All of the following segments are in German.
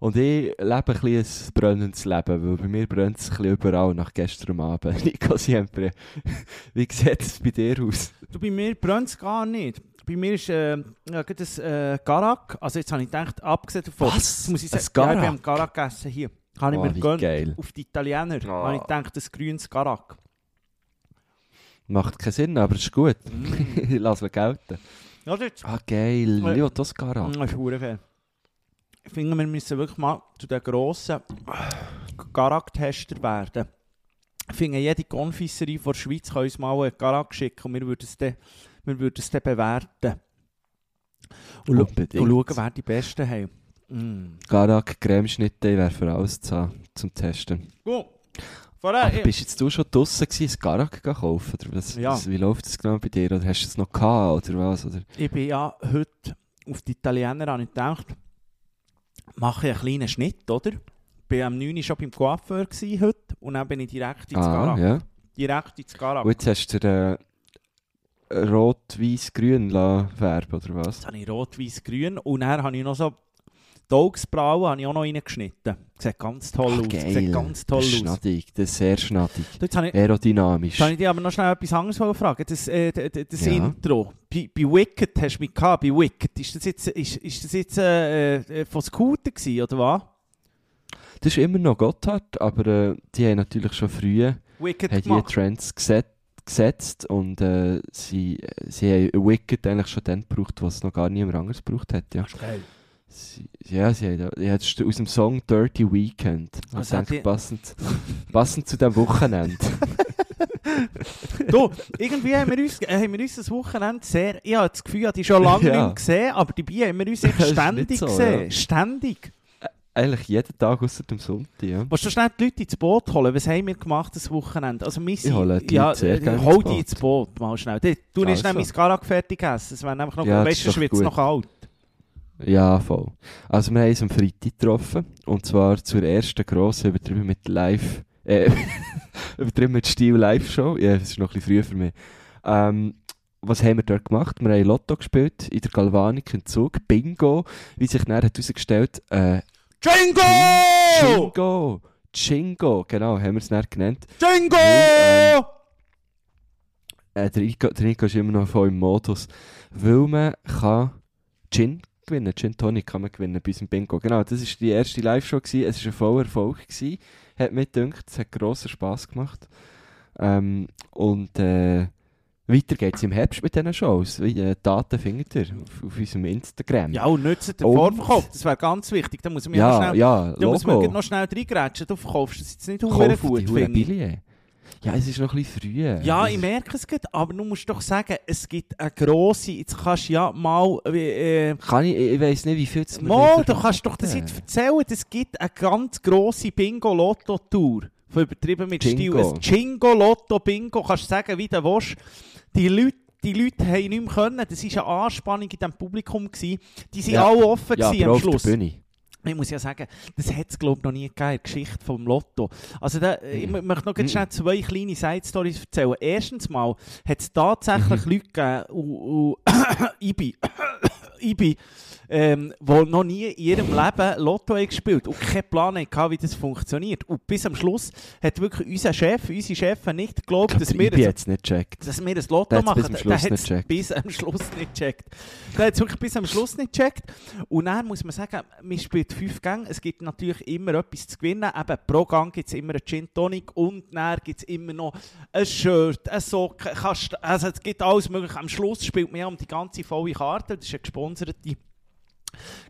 Und ich lebe ein ein brennendes Leben, weil bei mir brennt es ein bisschen überall nach gestern Abend. Nico Siempre, wie sieht es bei dir aus? Du, bei mir brennt es gar nicht. Bei mir ist äh, ja, das äh, Garak. Also jetzt habe ich gedacht, abgesehen davon... Was? das muss ich Ein sagen, ja, ich Garak? habe Garak gegessen hier. Habe ich Oh, mir gegönnt. geil. Auf die Italiener. Oh. Habe ich gedacht, das grünes Garak. Macht keinen Sinn, aber es ist gut. Mm. Lass mal gelten. Ja, das Ah, geil. Ja. Ja, das Garak. Das ist. Ich finde, wir müssen wirklich mal zu den grossen Garak-Tester werden. Ich finde, jede Konfiserie von der Schweiz kann uns mal einen Garak schicken und wir würden es dann, wir würden es dann bewerten. Und, und schauen, wer die Besten haben. Mm. Garak, Cremeschnitte, wäre für alles zu haben, zum Testen. Gut. Vorher, Aber bist jetzt du schon draussen gewesen, ein Garak kaufen? Oder was, Ja. was, wie läuft das genau bei dir? Oder hast du es noch gehabt, oder was? Oder? ich bin ja heute auf die Italiener ich gedacht, mache ich einen kleinen Schnitt, oder? Ich war am 9 Uhr schon beim Coiffeur heute und dann bin ich direkt ins Ah, Garak. ja. Direkt ins Garak. Und jetzt hast du äh, rot, weiß, grün färben, oder was? Jetzt habe ich rot, weiß, grün und dann habe ich noch so die Augsbrauen habe ich auch noch reingeschnitten. Sieht ganz toll Ah, aus. geil. Sieht ganz toll das ist aus. schnattig, das ist sehr schnattig. Du, Jetzt habe ich, Aerodynamisch. jetzt habe ich dich aber noch schnell etwas anderes fragen. Das, äh, d- d- das Ja. Intro. Bei, bei Wicked hast du mich gehabt. Bei Wicked. Ist das jetzt, ist, ist das jetzt äh, äh, von Scooter gewesen, oder was? Das ist immer noch Gotthard, aber äh, die haben natürlich schon früh Wicked haben die. Trends geset, gesetzt und äh, sie, sie haben Wicked eigentlich schon dann gebraucht, was es noch gar niemand anderes gebraucht hat. Ja, Das ist geil. Ja, sie haben, ja, aus dem Song Dirty Weekend. Ich Also hat denke, die- passend, passend zu diesem Wochenende. Du, irgendwie haben wir, uns, äh, haben wir uns das Wochenende sehr... Ich habe das Gefühl, ich habe die schon lange Ja. nicht mehr gesehen, aber dabei haben wir uns ständig so, gesehen. ja. Ständig. Eigentlich jeden Tag außer dem Sonntag. Ja. Willst du schnell die Leute ins Boot holen? Was haben wir gemacht das Wochenende? Also wir sind, hole die ja, sehr äh, gerne hol ins die Boot. ins Boot, mal schnell. Du hast Also. nämlich das Garak fertig gegessen. Es wäre einfach noch, Ja, weißt du, wird gut. noch kalt. Ja, voll. Also wir haben uns am Freitag getroffen und zwar zur ersten grossen, übertrieben mit Live, äh, übertrieben mit Stil Live-Show. Ja, das ist noch ein bisschen früh für mich. Ähm, was haben wir dort gemacht? Wir haben Lotto gespielt, in der Galvanik im Zug, Bingo, wie sich nachher hat herausgestellt, äh, Jingo! Jingo! Jingo, genau, haben wir es nachher genannt. Jingo! Weil, Äh, der, Nico, der Nico ist immer noch voll im Modus, weil man kann Gin gewinnen, Gin Tonic kann man gewinnen bei unserem Bingo. Genau, das war die erste Live-Show, es war ein voller Erfolg, gewesen. hat mir gedacht, es hat grossen Spass gemacht. Ähm, und äh, weiter geht es im Herbst mit diesen Shows. Wie, äh, Daten findet ihr auf, auf unserem Instagram. ja, und nützt den Und- Vorverkauf. Das wäre ganz wichtig. Da muss man ja, noch ja, schnell, ja, da muss man noch schnell reingrätschen. Du verkaufst das jetzt nicht hure Kauf die. Billet. Ja, es ist noch ein bisschen früh. Ja, ich merke es gerade, aber du musst doch sagen, es gibt eine grosse, jetzt kannst du ja mal, äh, Kann ich, ich weiss nicht, wie viel es Mal, du kannst doch das jetzt erzählen. Es gibt eine ganz grosse Bingo-Lotto-Tour. Von übertrieben mit Jingo. Stil. Ein Jingo-Lotto-Bingo. Kannst du sagen, wie du willst. Die Leute, die Leute haben nicht mehr können. Das war eine Anspannung in diesem Publikum. Gewesen. Die waren Ja. alle offen ja, gewesen am auf der Schluss. Bühne. Ich muss ja sagen, das hat es glaube ich noch nie gegeben, die Geschichte vom Lotto. Also da, ich Mhm. mö- möchte noch ganz Mhm. schnell zwei kleine Side-Stories erzählen. Erstens mal hat es tatsächlich Mhm. Leute gegeben, und, und ich bin, ich bin ähm, die noch nie in ihrem Leben Lotto gespielt und keinen Plan hatten, wie das funktioniert. Und bis am Schluss hat wirklich unser Chef, unsere Chefin nicht geglaubt, dass wir ein jetzt nicht dass wir ein Lotto Der machen. bis am Der- Schluss der nicht hat's gecheckt. bis am Schluss nicht gecheckt. Der hat es wirklich bis am Schluss nicht gecheckt. Und dann muss man sagen, man spielt fünf Gänge. Es gibt natürlich immer etwas zu gewinnen. Eben pro Gang gibt es immer einen Gin Tonic und dann gibt es immer noch ein Shirt, eine Socke. Also es gibt alles mögliche. Am Schluss spielt man ja um die ganze volle Karte. Das ist eine gesponserte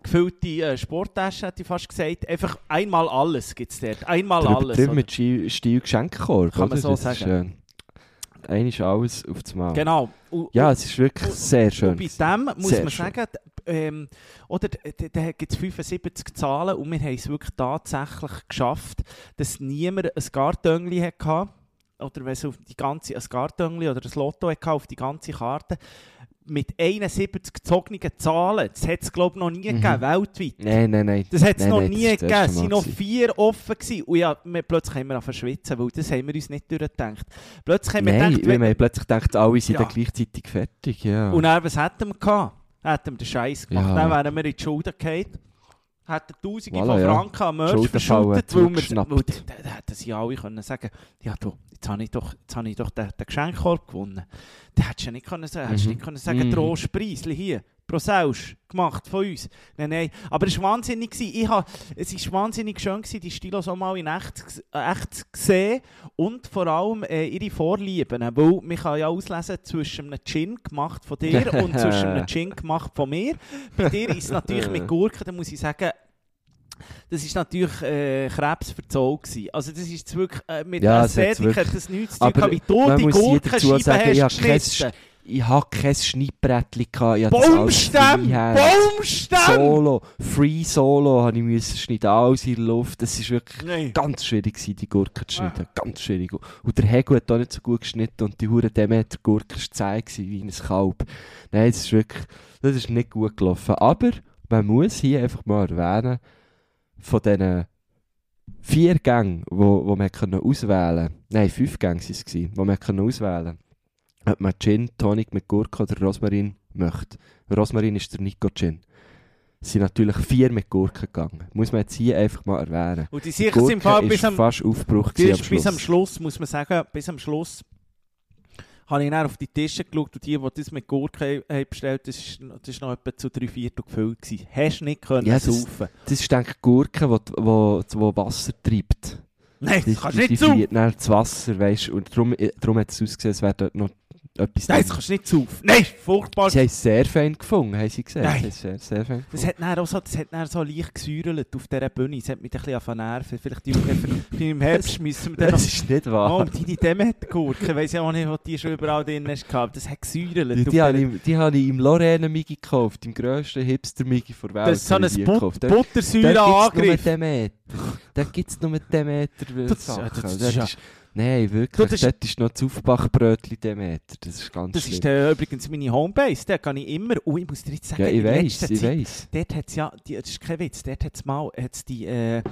gefüllte äh, Sporttasche, hätte ich fast gesagt. Einfach einmal alles gibt es dort. Einmal Der alles. oder? mit Stil Geschenkkorb. Kann man so das Ist, äh, ist alles auf das Mal. Genau. Und, Ja, es ist wirklich und- sehr schön. Und bei dem muss Sehr man schön. sagen, ähm, oder da, da gibt es 75 Zahlen und wir haben es wirklich tatsächlich geschafft, dass niemand ein Gartönli hatte, oder wenn es auf die ganze, ein Gartönli oder ein Lotto hatte, auf die ganze Karte, mit 71 gezogenen Zahlen. Das hat es, glaube ich, noch nie Mhm. gegeben, weltweit. Nein, nein, nein. Das hat es noch nein, nie gegeben. Es waren noch vier offen. Gewesen. Und ja, wir, plötzlich haben wir zu schwitzen, weil das haben wir uns nicht durchgedacht. Plötzlich haben wir Nein, gedacht, wir wenn- haben plötzlich gedacht, alle sind Ja. dann gleichzeitig fertig. Ja. Und dann, was hätten wir gehabt? Hätten wir den Scheiß gemacht. Ja. Dann wären wir in die Schulden gefallen. Hätten Tausende Voilà, von ja. Franken an Merch verschuldet, weil wir, weil da, da hätten sie alle können sagen ja du, jetzt habe ich doch, jetzt habe ich doch den, den Geschenkkorb gewonnen. Da hättest du ja nicht können sagen, Mhm. nicht können sagen, Mhm. Trostpreisli hier, pro Sausch, gemacht von uns. Nein, nein, aber es war wahnsinnig. Ich hab, es war wahnsinnig schön, gewesen, die Stilos auch mal in echt, äh, echt zu sehen und vor allem äh, ihre Vorlieben. Weil man kann ja auslesen zwischen einem Gin gemacht von dir und zwischen einem Gin gemacht von mir. Bei dir ist es natürlich mit Gurken, da muss ich sagen, das ist natürlich äh, Krebs für die Zoll gewesen. Also das ist wirklich, äh, mit Ja, Ästhetik hat das nichts zu tun, wie du die sagen, ich hast habe kein, geschnitten. Ich habe kein Schneidbrettchen gehabt. Ich freehand. Baumstämme! Solo, Free Solo habe ich müssen schneiden, alles in der Luft. Das war wirklich Nein. ganz schwierig, gewesen, die Gurken zu schneiden. Ganz schwierig. Und der Hegel hat auch nicht so gut geschnitten und die hure Demeter Gurke war zäh wie ein Kalb. Nein, das ist wirklich, das ist nicht gut gelaufen. Aber man muss hier einfach mal erwähnen, von diesen vier Gängen, wo, wo man können auswählen konnte, nein, fünf Gänge waren es, wo man auswählen ob man Gin, Tonic mit Gurke oder Rosmarin möchte. Rosmarin ist der Nico Gin. Es sind natürlich vier mit Gurke gegangen. Muss man jetzt hier einfach mal erwähnen. Und die sicher sind bis am, fast Aufbruch die ist bis am Schluss, muss man sagen, bis am Schluss habe ich dann auf die Tische geschaut und die, die das mit Gurke haben bestellt ist, das ist noch etwa zu drei Viertel gefüllt gewesen. Hast du nicht können Ja, das- saufen. Das ist, denke ich, Gurke, die Wasser treibt. Nein, das kannst du nicht friert dann das Wasser, weißt du. Und darum, darum hat es ausgesehen, als wäre dort noch etwas Nein, das kannst du nicht saufen. Nein, furchtbar. Sie haben es sehr fein gefunden, haben sie gesagt. Nein. Es sehr, sehr fein Das hat dann auch so, das hat dann so leicht gesäuerlet auf dieser Bühne. Das hat mich ein bisschen nerven. Vielleicht die, die im Herbst müssen wir dann. Das ist nicht wahr. Oh, deine Demetgurke, ich weiss ja auch nicht, was die schon überall drin hast gehabt. Das hat gesäuerlet. Die, die, habe ich, die habe ich im Lorraine Migi gekauft, im grössten Hipster-Migi der Welt. Das ist so ein But Buttersäure-Angriff. Da gibt es nur Demeter Das- Sachen. das ist Dort ja- ist- Nein, wirklich. Du, das ist- dort ist noch das Aufbachbrötchen Demeter. Das ist ganz Das schlimm. ist äh, übrigens meine Homebase. Da kann ich immer... Oh, ich muss dir jetzt sagen, ja, ich weiß, ich weiß. Dort hat es ja, die, das ist kein Witz, dort hat es mal hat's die äh,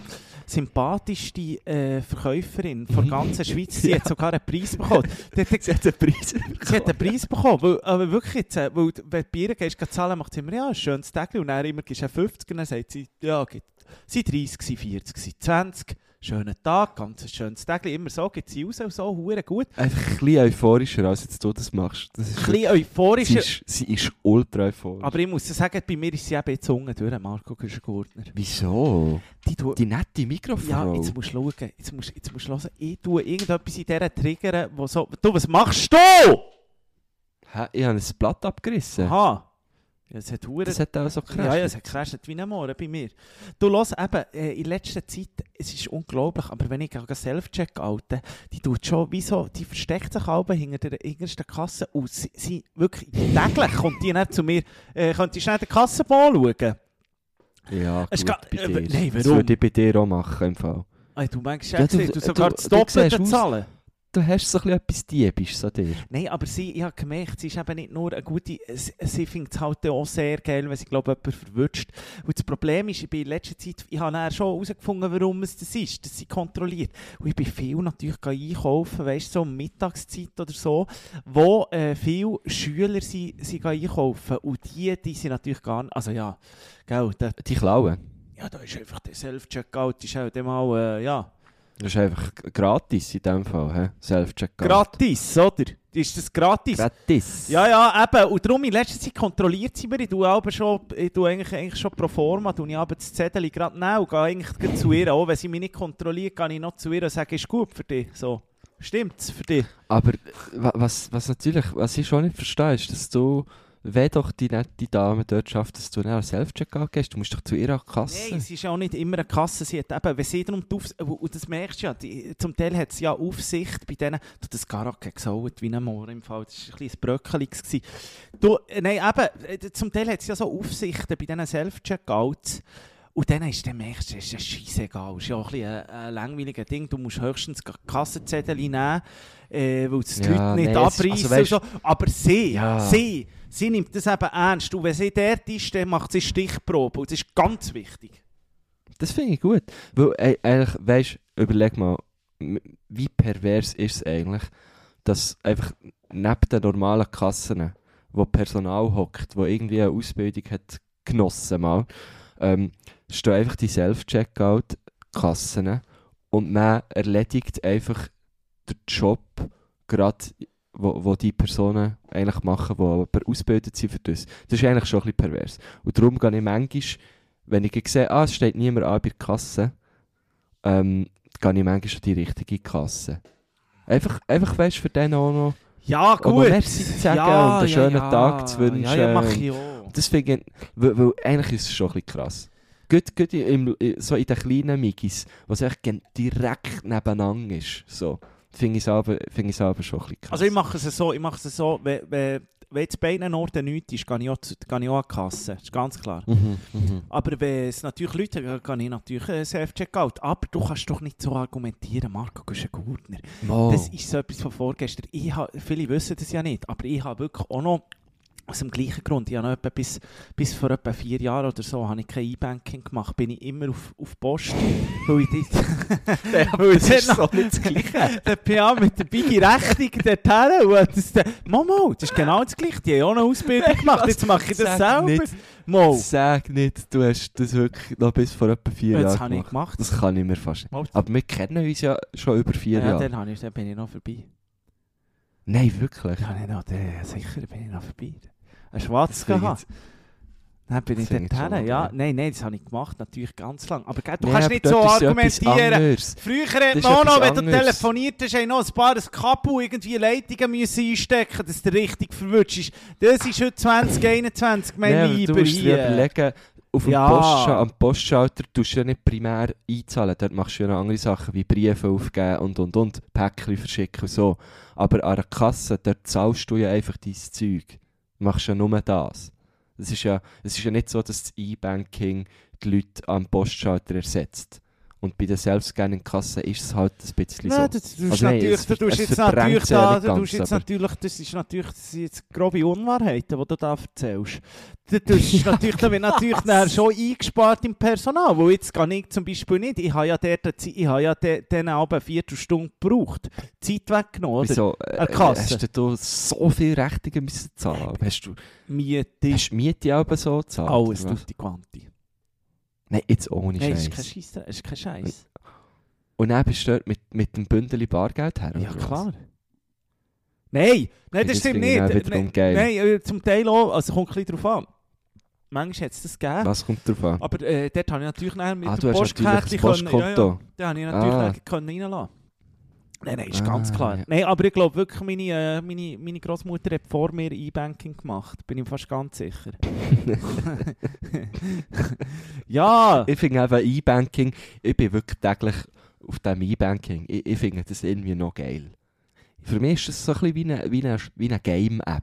sympathischste äh, Verkäuferin von der ganzen Schweiz, die Ja. hat sogar einen Preis bekommen. Dort hat, Sie hat einen Preis sie hat einen Preis bekommen, weil, aber wirklich jetzt, äh, weil, wenn du Bier gehst, zahlen, macht sie immer, ja, ein schönes Tag, und dann immer gibst du 50, und dann sagt sie, ja, gibt, sie 30, sie 40, sie 20, schönen Tag, ganz schönes Tag, immer so, gibt sie raus und so, hure gut. Einfach ein bisschen euphorischer, als jetzt du das machst. Das ist Ein bisschen euphorisch, sie, ist, sie ist ultra euphorisch. aber ich muss sagen, bei mir ist sie eben jetzt unten durch, Marco Güschen-Gurtner. Wieso? Die tut Die nette Ja, Mikrofrau. jetzt musst du schauen. Jetzt musst, jetzt musst du hören. Ich tue irgendetwas in dieser triggern, wo so... Du, was machst du? Hä? Ich habe ein Blatt abgerissen. Aha. Ja, es hat Huren... Das hat auch so Ja, ja, es hat crasht wie ein Mohren bei mir. Du hörst eben, äh, in letzter Zeit, es ist unglaublich, aber wenn ich gegen Self-Check alte, die tut schon, wie so, die versteckt sich halb hinter der innersten Kasse und sie, sie wirklich täglich kommt die dann zu mir, äh, könntest du schnell den Kassenbon schauen? Ja, Es gut, bei äh, dir. nein, Das warum? würde ich bei dir auch machen, im Fall. Ey, du meinst Ja, du- du, du sogar du- das Doppelte siehst aus- zahlen? Du hast so ein bisschen etwas Diebisches an dir. Nein, aber sie, ich habe gemerkt, sie ist eben nicht nur eine gute, sie, sie findet es halt auch sehr geil, wenn sie, glaube ich, jemanden verwünscht. Und das Problem ist, ich bin in letzter Zeit, ich habe dann schon herausgefunden, warum es das ist, dass sie kontrolliert. Und ich bin viel natürlich einkaufen, weißt du, so um Mittagszeit oder so, wo äh, viele Schüler sie, sie einkaufen. Und die, die sind natürlich gar nicht, also ja, gell, da, Die klauen. ja, da ist einfach der Self-Checkout, ist halt mal, äh, ja, Das ist einfach gratis in dem Fall. He? Self-Checkout. gratis, oder? Ist das gratis? Gratis. Ja, ja, eben. Und darum in letzter Zeit kontrolliert sie mir. Ich tue aber schon, ich tue eigentlich, eigentlich schon pro forma, tue ich aber das Zettel gerade nehmen und gehe eigentlich zu ihr. Auch wenn sie mich nicht kontrolliert, gehe ich noch zu ihr und sage, ist gut für dich. So. Stimmt's für dich? Aber wa- was, was natürlich, was ich schon nicht verstehe, ist, dass du wenn doch die nette Dame dort schafft, dass du einen Self-Checkout gehst, du musst doch zu ihrer Kasse. Nein, es ist auch nicht immer eine Kasse. Sie hat eben, wenn sie darum die Aufs und das merkst du ja, die, zum Teil hat sie ja Aufsicht bei denen, du, das Garak hat gesaut wie ein Moor im Fall, das war ein bisschen Bröckeliges. Du, äh, nein, eben, äh, zum Teil hat sie ja so Aufsichten bei diesen Self-Checkouts. Und dann ist dann merkst das ist ja scheissegal. Das ist ja auch ein, ein, ein langweiliges Ding. Du musst höchstens Kassenzettel nehmen, äh, weil es die Ja, Leute nicht nee, abreißen also so. Aber sie, Ja. sie, sie nimmt das eben ernst. Und wenn sie dort ist, dann macht sie Stichprobe. Und das ist ganz wichtig. Das finde ich gut. Weil, ey, eigentlich, weißt überleg mal, wie pervers ist es eigentlich, dass einfach neben den normalen Kassen, wo Personal hockt, wo irgendwie eine Ausbildung hat genossen mal, ähm, stehen einfach die Self-Checkout-Kassen und man erledigt einfach den Job gerade, wo, wo die Personen eigentlich machen, die aber ausgebildet sind für das. Das ist eigentlich schon ein bisschen pervers. Und darum gehe ich manchmal wenn ich sehe, ah, es steht niemand an bei der Kasse, ähm, gehe ich manchmal an die richtige Kasse. Einfach, einfach weißt du, für den auch noch. Ja, gut. merci zu sagen und einen schönen Tag zu wünschen. Ja, ja, mach ich auch. Das finde ich, weil, weil eigentlich ist es schon ein bisschen krass. Gut, gut im, so in den kleinen Migis, was echt direkt nebeneinander ist, so, finde ich es aber, finde ich es aber schon ein bisschen krass. Also ich mache es so, ich mache es so, wenn, wenn, wenn jetzt bei beiden Orten nichts ist, gehe ich auch, zu- gehe ich auch an die Kasse. Das ist ganz klar. Mhm, mhm. Aber wenn es natürlich Leute haben, gehe ich natürlich äh, Self-Checkout. Aber du kannst doch nicht so argumentieren, Marco, du bist ein Gurtner. Mo. Das ist so etwas von vorgestern. Ich ha, viele wissen das ja nicht, aber ich habe wirklich auch noch aus dem gleichen Grund, ich habe noch etwa bis, bis vor etwa vier Jahren oder so, habe ich kein E-Banking gemacht, bin ich immer auf, auf Post, weil ich dort, weil das ist so nicht das Gleiche. der PA mit der Biggie Rechnung dorthin und das, der, Momo, das ist genau das Gleiche, die haben auch eine Ausbildung gemacht, jetzt mache ich das Sag selber. nicht. Mo, Sag nicht, du hast das wirklich noch bis vor etwa vier Jahren habe ich gemacht. gemacht. Das kann ich mir fast nicht. Aber wir kennen uns ja schon über vier ja, Jahre. dann, habe ich, dann bin ich noch vorbei. Nein, wirklich. Ja, nein, no, sicher bin ich noch vorbei. Ein Schwarz gehabt. Dann bin ich dort hin. Ja, nein, nein, das habe ich gemacht, natürlich ganz lang. Aber du Nee, kannst nicht so argumentieren. Früher hat man noch, wenn du telefoniert hast, haben noch ein paar ein Kabel irgendwie Leitungen müssen einstecken, dass du richtig verwirrt ist. Das ist heute 2021, mein Nee, Lieber du musst dir hier. überlegen, auf dem Ja. Postschal am Postschalter tust du ja nicht primär einzahlen. Dort machst du ja noch andere Sachen wie Briefe aufgeben und und und, Päckchen verschicken und so. Aber an einer Kasse, dort zahlst du ja einfach dein Zeug. Machst ja nur das. Es ist ja, es ist ja nicht so, dass das E-Banking die Leute am Postschalter ersetzt. Und bei der Selbstscanning-Kasse ist es halt ein bisschen Nein, so. du, Also nein, es du ver- tust jetzt natürlich es ja da, nicht du tust ganz, jetzt aber- natürlich, das ist natürlich, das sind jetzt grobe Unwahrheiten, die du da erzählst. Du tust natürlich, da wird natürlich dann schon eingespart im Personal, wo jetzt gar nicht zum Beispiel nicht, ich habe ja dort, ich habe ja denen aber eine Viertelstunde gebraucht, Zeit weggenommen? Wieso? Äh, Kasse. hast du so viel Rechnungen müssen zahlen? Hast du Miete, hast du Miete aber so gezahlt? alles was? tutti quanti. Nein, jetzt ohne Nein, das ist kein Scheiß. Ist kein Scheiß. Und dann bist du dort mit, mit dem Bündel Bargeld her? Ja, oder was? klar. Nein, nein, das stimmt nicht. Nein, nein, äh, zum Teil auch, also kommt ein bisschen drauf an. Manchmal hat es das gegeben. Was kommt drauf an? Aber äh, dort habe ich natürlich nachher mit ah, dem du hast natürlich das können, ja, ja, Postkonto. da habe ich natürlich Ah. nachher können reinlassen. Nein, nein, ist ganz Ah, klar. ja. Nein, aber ich glaube wirklich, meine, äh, meine, meine Großmutter hat vor mir E-Banking gemacht. Bin ich fast ganz sicher. ja! Ich finde eben E-Banking, ich bin wirklich täglich auf dem E-Banking. Ich, ich finde das irgendwie noch geil. Für mich ist das so ein bisschen wie eine, wie eine, wie eine Game-App.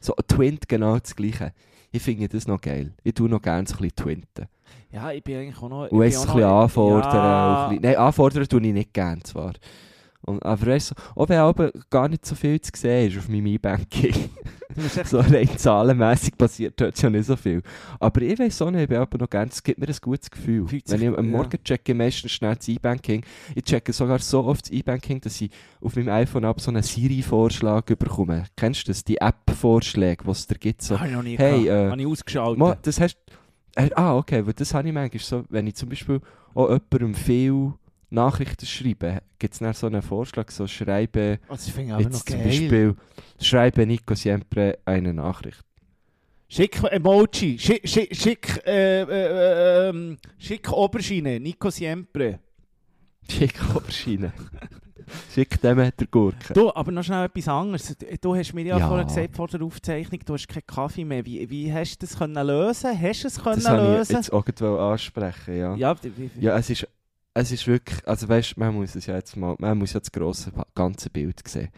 So Twint genau das Gleiche. Ich finde das noch geil. Ich tue noch gerne so ein bisschen Twinten. Ja, ich bin eigentlich auch noch... Und es ein bisschen anfordern. Ja. ein bisschen- Nein, anfordern tue ich nicht gerne zwar. Und, aber weißt du, auch wenn aber gar nicht so viel zu sehen ist auf meinem E-Banking. So rein zahlenmässig passiert dort ja nicht so viel. Aber ich weiß auch nicht, ich bin aber noch gerne, es gibt mir ein gutes Gefühl. Fühlt Wenn ich am ja. Morgen checke, meistens schnell das E-Banking. Ich checke sogar so oft das E-Banking, dass ich auf meinem iPhone ab so einen Siri-Vorschlag bekomme. Kennst du das? Die App-Vorschläge, die es da gibt. So, Habe ich noch nie Hey, äh, Habe ich ausgeschaltet. Mo, das hast äh, Ah, okay, weil das habe ich manchmal so, wenn ich zum Beispiel auch jemandem viel Nachrichten schreibe, gibt es dann so einen Vorschlag, so schreibe, finde ich aber noch jetzt zum geil. Beispiel, schreibe Nico siempre eine Nachricht. Schick Emoji, schick, schick, schick, äh, äh, ähm, schick Oberschiene, Nico Siempre. Schick Oberschiene. Schick dem hat der Gurke. Du, aber noch schnell etwas anderes. Du hast mir ja, Ja. vorher gesagt, vor der Aufzeichnung, du hast keinen Kaffee mehr. Wie, wie hast du das können lösen? Hast du es können Das wollte ich lösen? jetzt auch ansprechen, ja. Ja, Ja, es ist, es ist wirklich, also weißt, man muss es ja jetzt mal, man muss ja das grosse, ganze Bild sehen.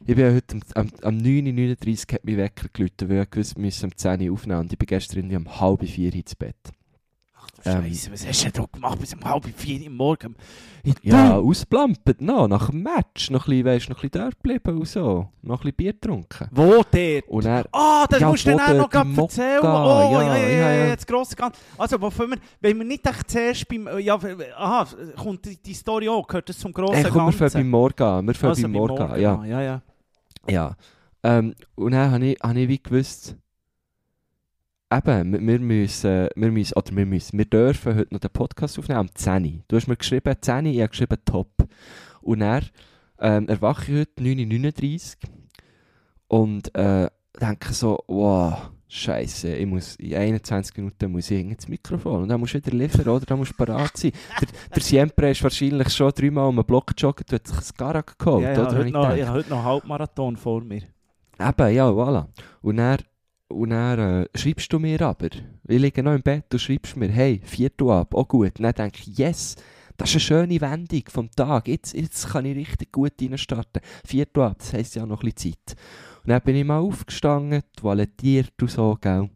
Ich bin ja heute am, am, am 9.39 Uhr hat mich Wecker geläutet, weil ich gewusst, wir müssen um 10 Uhr aufnehmen und ich bin gestern irgendwie um halb vier ins Bett. Du ähm, Scheiße, was hast du denn gemacht bis um halb vier Uhr morgen? In Ja, Thun? ausplampert noch, nach dem Match, noch ein bisschen, weißt, noch ein bisschen dort geblieben und so, noch ein bisschen Bier getrunken. Wo der? Und er, Ah, das Ja, musst du dann auch noch dort im erzählen. Oh, ja, ja, ja, ja, ja, das grosse Ganze. Also, wo wir, wenn wir nicht echt zuerst beim, ja, aha, kommt die, die Story auch, gehört das zum grossen ey, komm, wir Ganzen? fangen beim Morgen an, wir fangen Also, beim Morgen an, ja. ja, ja. Ja. Ähm, und dann habe ich, habe ich wie gewusst, eben, wir, müssen, wir müssen, oder wir müssen, wir dürfen heute noch den Podcast aufnehmen am 10 Uhr. Du hast mir geschrieben 10 Uhr, ich habe geschrieben top. Und dann ähm, erwache ich heute 9.39 Uhr und äh, denke so, wow, Scheiße, ich muss in 21 Minuten muss ich ins Mikrofon und dann musst du wieder liefern, oder? Dann musst du parat sein. Der, der Siempre ist wahrscheinlich schon dreimal um den Block gejoggt und hat sich ein Garak geholt, ja, ja, oder? heute Wenn noch, denke. ich habe heute noch einen Halbmarathon vor mir. Eben, ja, voilà. Und dann, und dann äh, schreibst du mir aber, ich liege noch im Bett, du schreibst mir, hey, Viertel ab, auch gut. Und dann denke ich, yes, das ist eine schöne Wendung vom Tag, jetzt, jetzt kann ich richtig gut reinstarten. Viertel ab, das heisst ja noch ein bisschen Zeit. Und dann bin ich mal aufgestanden, toilettiert und so, gell.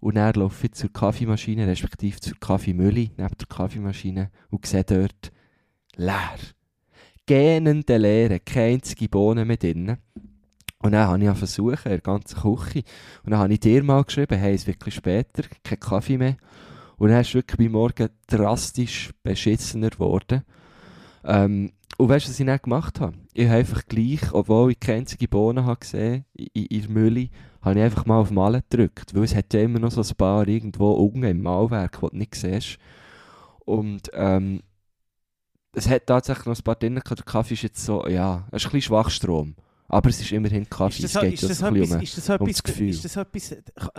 Und dann laufe ich zur Kaffeemaschine, respektive zur Kaffeemühle, neben der Kaffeemaschine und sehe dort leer. Gähnende Leere, keine einzige Bohne mehr drin. Und dann habe ich suchen, in der ganzen Küche. Und dann habe ich dir mal geschrieben, hey, es wirklich später, kein Kaffee mehr. Und dann ist wirklich bei Morgen drastisch beschissener geworden. Ähm, und weißt du, was ich dann gemacht habe? Ich habe einfach gleich, obwohl ich keine einzige Bohne habe gesehen in, in der Mühle, habe ich einfach mal auf Malen gedrückt. Weil es hat ja immer noch so ein paar irgendwo unten im Malwerk, die du nicht siehst. Und ähm, es hat tatsächlich noch ein paar drin gehabt. Der Kaffee ist jetzt so, ja, es ist ein bisschen Schwachstrom. Aber es ist immerhin Kaffee. Ist es das, geht ist, ja das so ein etwas, um- ist das um etwas, das Gefühl. ist das etwas,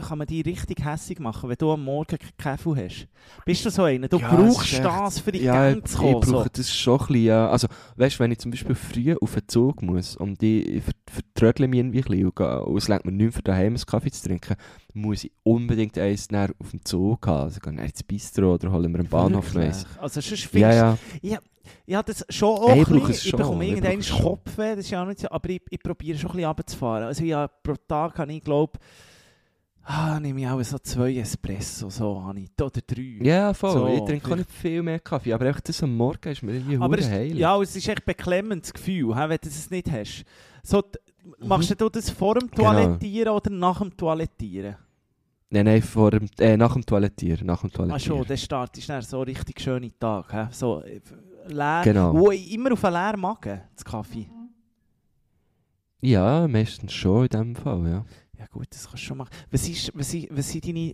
kann man die richtig hässig machen, wenn du am Morgen keinen Kaffee hast? Bist du so einer? Du Ja, es brauchst echt- das, für die Ja, ich, zu ich kommen. brauche So. das schon ein bisschen, ja. Also, weißt du, wenn ich zum Beispiel früh auf den Zug muss und ich ver- vertrödle mich irgendwie ein bisschen und, gehe- und es lenkt mir nicht mehr für daheim einen Kaffee zu trinken, muss ich unbedingt eins näher auf dem Zug haben. Also, gehen wir ins Bistro oder holen wir am Bahnhof eins. Also sonst Ja, findest ja. Ja, das schon auch Hey, ich bisschen. es Ich schon, bekomme ich es schon. Kopfweh, das ist ja auch nicht so, aber ich, ich probiere schon ein bisschen runterzufahren. Also ja, pro Tag habe ich, glaube ah, nehme ich auch so zwei Espresso, so habe ich, oder drei. Ja, voll. So, ich trinke auch nicht viel mehr Kaffee, aber einfach das am Morgen ist mir irgendwie aber es, heilig. ja, es ist echt beklemmendes Gefühl, wenn du es nicht hast. So, Mhm. Machst du das vor dem Genau. Toilettieren oder nach dem Toilettieren? Nein, nein, vor dem, äh, nach dem Toilettieren. Nach dem Toilettieren. schon, dann startest du dann so richtig schöne Tag. He? So äh, leer. Genau. Wo immer auf einen leeren Magen, das Kaffee. Ja, meistens schon in dem Fall, ja. Ja gut, das kannst du schon machen. Was, ist, was, ist, was sind deine...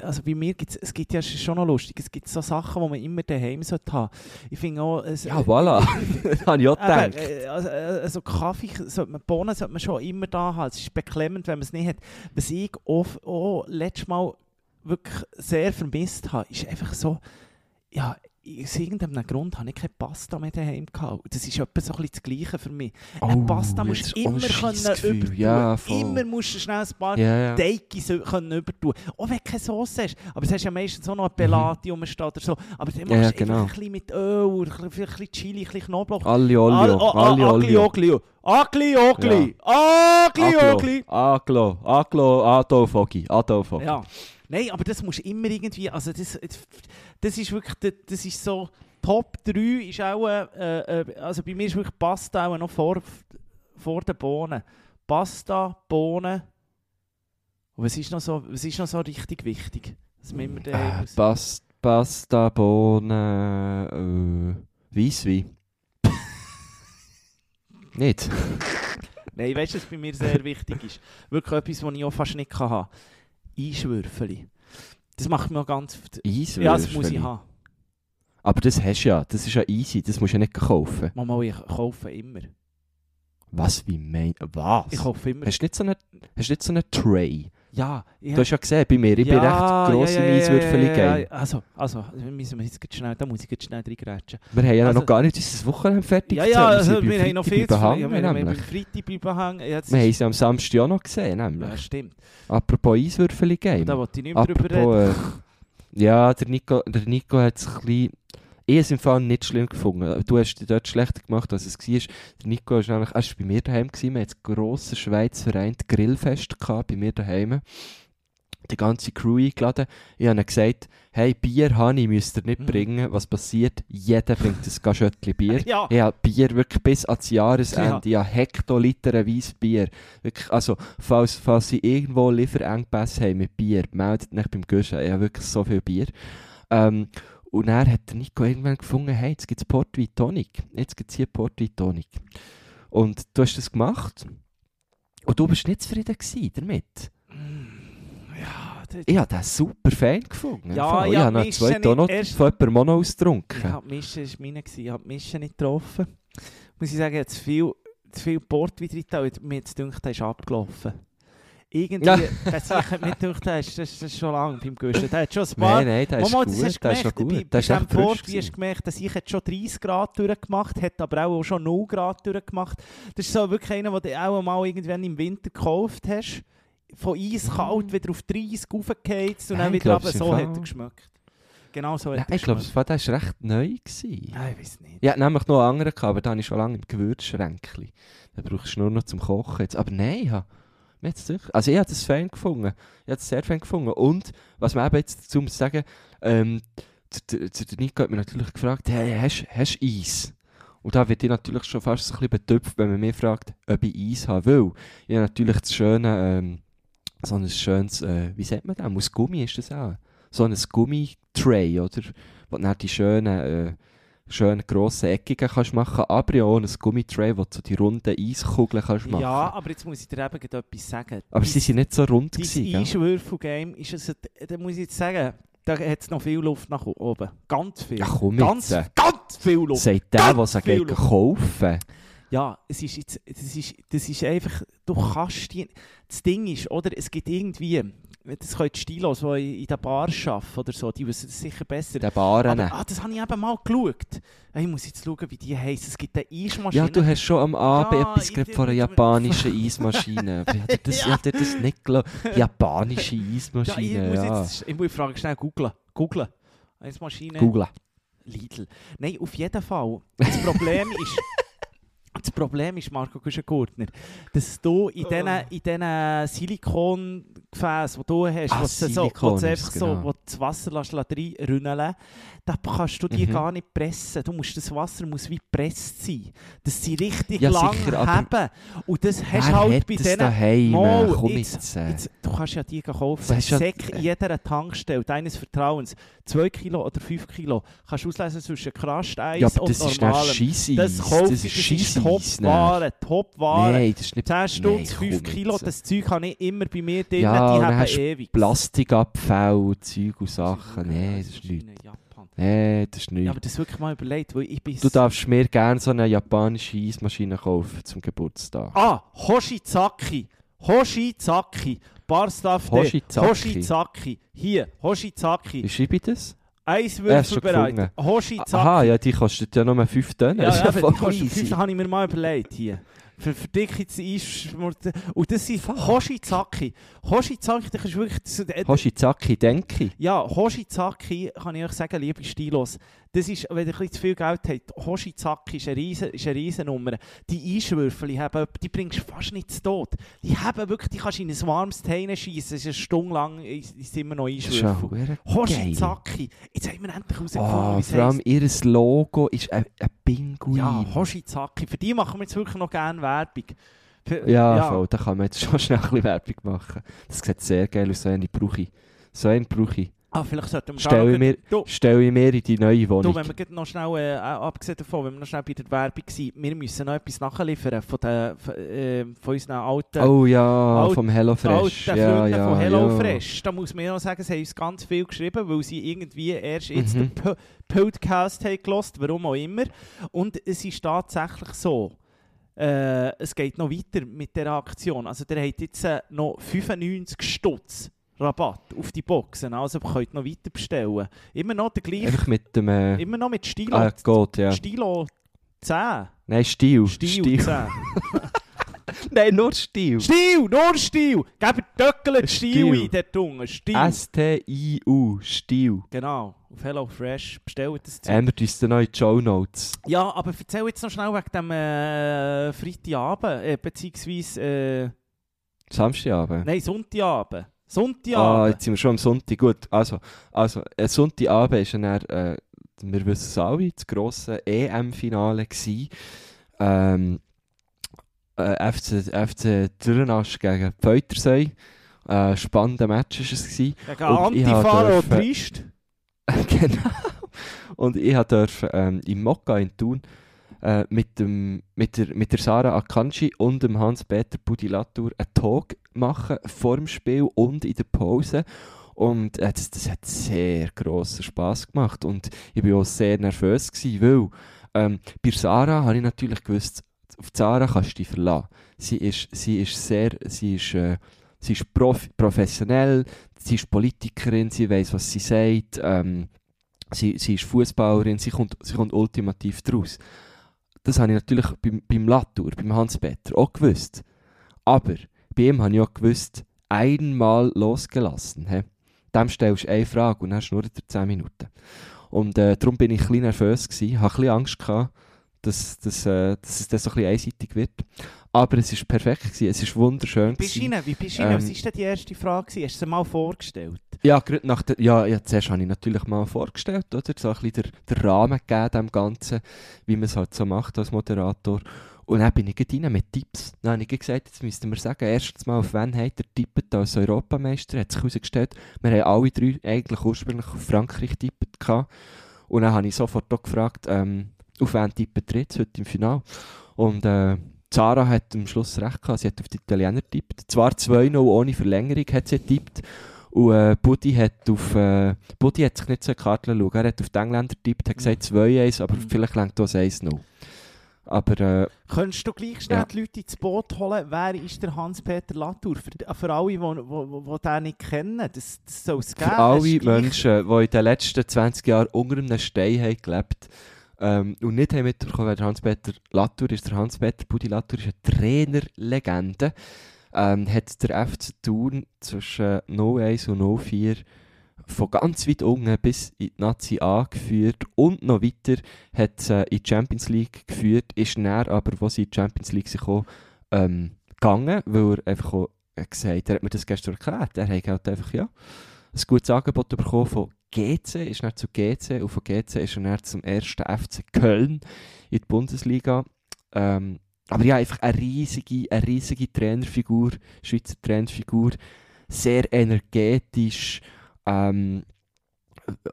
Also bei mir gibt es gibt ja schon noch lustig, es gibt so Sachen, die man immer daheim sollte haben. Ich finde auch... Es, Ja, voilà. habe ich auch gedacht. äh, also, äh, also Kaffee, sollte man, Bohnen sollte man schon immer da haben. Es ist beklemmend, wenn man es nicht hat. Was ich auch, auch letztes Mal wirklich sehr vermisst habe, ist einfach so, ja, aus irgendeinem Grund habe ich keine Pasta mehr daheim gehabt. Das ist etwa so ein bisschen das Gleiche für mich. Eine Oh, Pasta das musst du ein immer können übertun. Ja, voll. immer musst du schnell ein paar Ja, ja. Können übertun. Auch wenn du keine Sauce hast. Aber es hast ja meistens auch noch eine Pelati rumstehen oder so. Aber dann machst Mhm. Ja, du genau. ein bisschen mit Öl, ein bisschen- vielleicht ein bisschen Chili, ein bisschen Knoblauch. Aglio, oh, oh, aglio, Agli. Ogli. Ogli. Agli, Ogli. Aglo, Aglo, Adolf Ogi, Adolf Ogi. Ja. Nein, aber das musst du immer irgendwie, also das, das ist wirklich, das- ist so, Top 3 ist auch, äh, äh, also bei mir ist wirklich Pasta auch noch vor, vor den Bohnen. Pasta, Bohnen. Und was ist noch so, was ist noch so richtig wichtig? Dass immer daheim Äh, Pas Pasta, Bohnen, äh, Weisswein. Nicht? Nein, weißt du, was bei mir sehr wichtig ist? Wirklich etwas, was ich auch fast nicht kann haben. Einschwürfeli. Das macht mir ganz... Eiswürfel. Ja, das muss ich haben. Aber das hast du ja, das ist ja easy, das musst du ja nicht kaufen. Mama, ich kaufe immer. Was, wie mein... Was? Ich kaufe immer. Hast du nicht so eine, hast du nicht so eine Tray? Ja, ja. Du hast ja gesehen, bei mir, ich bin recht gross im Eiswürfel-Game. ja. Also, also, wir müssen wir jetzt schnell, da muss ich jetzt schnell reingrätschen. Wir haben ja Also- noch gar nicht unser Wochenende fertig Ja, ja, also, wir haben noch viel zu beim ja, wir haben nämlich. Freitag Behang. Jetzt Wir haben sie am Samstag auch noch gesehen, nämlich. Ja, stimmt. Apropos Eiswürfel-Game. Da wollte ich nicht mehr drüber reden. Äh, ja, der Nico, der Nico hat es ein bisschen... Ich habe es im Fall nicht schlimm gefunden. Du hast dich dort schlechter gemacht, als es war. Der Nico war nämlich, er war bei mir daheim. Gewesen. Wir hatten ein grosses Schweizer vereint Grillfest gehabt, bei mir daheim. Die ganze Crew eingeladen. Ich habe gesagt, hey, Bier, Honey, müsst ihr nicht Mhm. bringen. Was passiert? Jeder bringt ein Gaschöttchen Bier. Ja. Ich habe Bier wirklich bis ans Jahresende. Ja. Ich habe Hektoliterweise Bier. Wirklich, also, falls, falls sie irgendwo Lieferengpässe haben mit Bier, meldet nicht beim Guschen. Ich habe wirklich so viel Bier. Ähm, und dann hat der Nico irgendwann gefunden, hey, jetzt gibt es Portwein Tonic. Jetzt gibt es hier Portwein Tonic. Und du hast das gemacht. Und du bist nicht zufrieden damit. Ja, das- Ich habe den super Fan gefunden. Ja, ich ja, habe noch zwei ja Donut nicht erst- von jemandem Mono ausgetrunken. Ich habe die Mische, das war meine, ich habe die Mische nicht getroffen. Muss ich sagen, ich habe zu viel, zu viel Port wieder mir jetzt gedacht, der ist abgelaufen. Irgendwie, Ja. sich hat mir gedacht, ist, das ist das ist schon lange beim Guschen. Der hat schon ein paar... Nein, nein, der ist Mama, gut. das hast du Der ist gemerkt, gut. Bei, bei ist wie hast du gemerkt, dass ich jetzt schon 30 Grad durchgemacht hat, aber auch schon 0 Grad durchgemacht. Das ist so wirklich einer, den du auch mal irgendwann im Winter gekauft hast. Von eiskalt wieder auf 30 raufgeheizt und Nein, dann ich wieder runter. So hat er geschmeckt. Genau so Nein, ich glaube, das war recht neu. Gewesen. Nein, ich weiß nicht. Ich hatte nämlich noch einen anderen, aber den habe ich schon lange im Gewürzschränkchen. Den brauchst du nur noch zum Kochen. Jetzt. Aber nein, ich durch- also ich habe das Fan gefunden. Ich habe das sehr Fan gefunden. Und, was man eben jetzt dazu muss sagen, ähm, der, der, Nico hat mich natürlich gefragt, hey, hast du Eis? Und da wird ich natürlich schon fast ein bisschen betüpft, wenn man mich fragt, ob ich Eis habe. Weil ich habe natürlich das schöne, ähm, so ein schönes, äh, wie sagt man das? Aus Gummi ist das auch. So ein Gummitray, oder? Wo dann die schönen, äh, schön grossen Eckigen kannst machen, aber ja auch ein Gummitray, wo du so die runden Eiskugeln kannst machen. Ja, aber jetzt muss ich dir eben etwas sagen. aber sie sind nicht so rund gewesen, gell? Einschwürfel-Game ist es, da muss ich jetzt sagen, da hat es noch viel Luft nach oben. Ganz viel. Ja, komm ganz, jetzt. ganz viel Luft. Sagt der, der sie kaufen. Ja, es ist jetzt, das ist, das ist einfach, du kannst die, das Ding ist, oder, es gibt irgendwie, das können die Stilos, die in der Bar arbeiten oder so, die wissen das sicher besser. Der Baren. Aber, ah, das habe ich eben mal geschaut. Ich muss jetzt schauen, wie die heisst. Es gibt eine Eismaschine. Ja, du hast schon am Abend Ja, etwas ich- von einer japanischen Eismaschine. Ich das, ich hätte das nicht geglaubt. Japanische ja, ich, Eismaschine, muss ja. jetzt, ich muss die Frage schnell googlen. Googlen. Eismaschine. Google. Lidl. Nein, auf jeden Fall. Das Problem ist, das Problem ist, Marco Guschen-Gurtner, dass du in diesen in diesen Silikongefäßen, die du hast, Ah, wo, du so, Silikon wo, du einfach es, so, genau. wo du das Wasser lässt reinrünneln da kannst du die Mhm. gar nicht pressen. Du musst, das Wasser muss wie gepresst sein, dass sie richtig Ja, lang sicher, haben. Und das hast Wer halt bei diesen... daheim? Mal, Komm jetzt- jetzt. äh. Jetzt, du kannst ja die kaufen. Das ja- Säck in jeder Tankstelle deines Vertrauens. 2 Kilo oder 5 Kilo. Kannst du auslesen zwischen Crushed-Eis Ja, aber und das ist normalem. Scheisseis. Das das ist Scheisseis. Top-Ware, Top-Ware. Nein, das ist nicht... 10 Stutz, Nein, 5 komm Kilo, das Zeug habe ich immer bei mir drin, Ja, die haben ewig. Plastikabfall, Zeug und Sachen. Nein, das ist nichts. Nein, das ist Ja, nichts. aber das wirklich mal überlegt, weil ich bin... Du darfst mir gerne so eine japanische Eismaschine kaufen zum Geburtstag. Ah, Hoshizaki. Hoshizaki. Barstaff Hoshizaki. Hoshizaki. Hier, Hoshizaki. Wie schreibe ich das? Eiswürfel Hast du bereit. gefunden? Hoshizaki. Aha, ja, die kostet ja nur 5 Tonnen. Ja, ja, ja die kostet easy. 5, habe ich mir mal überlegt hier. Für, jetzt Eisschmurte. Und das sind. Hoshizaki. Hoshizaki, das ist wirklich... Das, äh, Hoshizaki, denke ich. ja, Hoshizaki, kann ich euch sagen, liebe Stilos, das ist, wenn ihr ein bisschen zu viel Geld habt, Hoshizaki ist eine riesen, ist eine riesen Nummer. Die Eiswürfel, die, haben, die bringst du fast nicht zu Tod. Die haben wirklich, die kannst du in ein warmes Teine schießen, es ist eine Stunde lang, ist immer noch ja verdammt geil. Hoshizaki, jetzt haben wir endlich herausgefunden, Oh, vor allem ihr Logo ist ein, ein Pinguin. Ja, Hoshizaki, für die machen wir jetzt wirklich noch gerne Werbung. Für, Ja, voll, da kann man jetzt schon schnell ein bisschen Werbung machen. Das sieht sehr geil aus, so eine brauche ich. So einen brauche ich. Ah, vielleicht sollten wir Stell da ich mir, Du, stell ich mir in die neue Wohnung. Du, wenn wir noch schnell, äh, auch abgesehen davon, wenn wir noch schnell bei der Werbung sind, wir müssen noch etwas nachliefern von, den, von, äh, von unseren alten, oh ja, Alt- vom HelloFresh. alten Ja, Freunden ja, von ja. HelloFresh. Da muss man ja noch sagen, sie haben uns ganz viel geschrieben, weil sie irgendwie erst jetzt Mhm. den Po- Podcast haben gelost, warum auch immer. Und es ist tatsächlich so, äh, es geht noch weiter mit der Aktion. Also der hat jetzt äh, noch 95 Stutz Rabatt auf die Boxen. Also ihr könnt noch weiter bestellen. Immer noch der gleiche, Einfach mit dem... Äh, immer noch mit Stilo, ah, Gott, ja. Stilo 10. Nein, Stil. Stil 10. Nein, nur Stil. Stil, nur Stil. Gebt Döckel Stil Stil. ein, dort unten. Stil. S-T-I-U. Stil. Genau, auf HelloFresh bestellt das Zeug. Ändert uns dann in die Show Notes. Ja, aber erzähl jetzt noch schnell wegen dem äh, Freitagabend, äh, beziehungsweise, äh, Samstagabend. nein, Sonntagabend. Ah, Sonntagabend. jetzt sind wir schon am Sonntag. Gut, also, also ein Sonntagabend ist dann, äh, wir wissen es alle, das grosse EM-Finale gsi. Ähm, äh, FC, FC Dürrenasch gegen Pfeutersee. Äh, spannender Match war es. Gewesen. Gegen Antifa und Trist. genau. Und ich durfte ähm, im Mokka in Thun äh, mit, dem, mit, der, mit der Sarah Akanji und dem Hans-Peter Budilatour einen Talk machen, vor dem Spiel und in der Pause. Und äh, das, das hat sehr grossen Spass gemacht. Und ich war auch sehr nervös, gewesen, weil ähm, bei Sarah habe ich natürlich gewusst, auf Sarah kannst du dich verlassen. Sie ist, sie ist sehr, sie ist, äh, sie ist prof professionell, sie ist Politikerin, sie weiß, was sie sagt. Ähm, sie, sie ist Fußballerin, sie kommt, sie kommt ultimativ draus. Das habe ich natürlich beim, beim Latour, beim Hans-Peter auch gewusst. Aber bei ihm habe ich auch gewusst, einmal losgelassen. He? Dem stellst du eine Frage und dann schnurrt er 10 Minuten. Und äh, darum bin ich ein bisschen nervös, gewesen, hatte ein bisschen Angst, gehabt, dass, dass, äh, dass es dann so ein bisschen einseitig wird. Aber es war perfekt, gewesen, es war wunderschön. Bist gewesen. Wie bist du rein? Was Ähm, war denn die erste Frage? gewesen? Hast du sie mal vorgestellt? Ja, nach der, ja, ja, zuerst habe ich natürlich mal vorgestellt, oder? So ein bisschen der, der Rahmen gegeben dem Ganzen, wie man es halt so macht als Moderator. Und dann bin ich rein mit Tipps. Dann habe ich gesagt, jetzt müssten wir sagen, erstens mal, auf wen hat er tippt als Europameister? Hat sich herausgestellt, wir haben alle drei eigentlich ursprünglich auf Frankreich tippt gehabt. Und dann habe ich sofort auch gefragt, ähm, auf wen tippt er jetzt heute im Finale? Und äh, Zara hat am Schluss recht gehabt, sie hat auf die Italiener tippt. Zwar 2-0 ohne Verlängerung hat sie tippt. Und äh, Buddy hat auf, äh, Buddy hat sich nicht so in die Karte schauen. Er hat auf die Engländer tippt, hat gesagt 2-1, aber Mhm. vielleicht längt das 1-0. Aber äh, Könntest du gleich schnell Ja. die Leute ins Boot holen? Wer ist der Hans-Peter Latour? Für, für alle, die wo, wo, wo den nicht kennen, das, das soll es geben. für alle gleich- Menschen, die in den letzten 20 Jahren unter einem Stein haben gelebt ähm, und nicht haben mitbekommen, wer Hans-Peter Latour ist, der Hans-Peter Buddy Latour ist eine Trainerlegende. Ähm, hat der FC Thun zwischen 01 und 04 von ganz weit unten bis in die Nazi A geführt und noch weiter hat es äh, in die Champions League geführt, ist näher aber, wo sie in die Champions League gekommen, ähm, gegangen, weil er einfach auch äh, gesagt er hat mir das gestern erklärt, er hat halt einfach, ja, ein gutes Angebot bekommen von GC, ist dann zu GC und von GC ist er dann zum ersten FC Köln in die Bundesliga. Ähm, aber ja, einfach eine riesige, eine riesige Trainerfigur, Schweizer Trainerfigur, sehr energetisch. Ähm,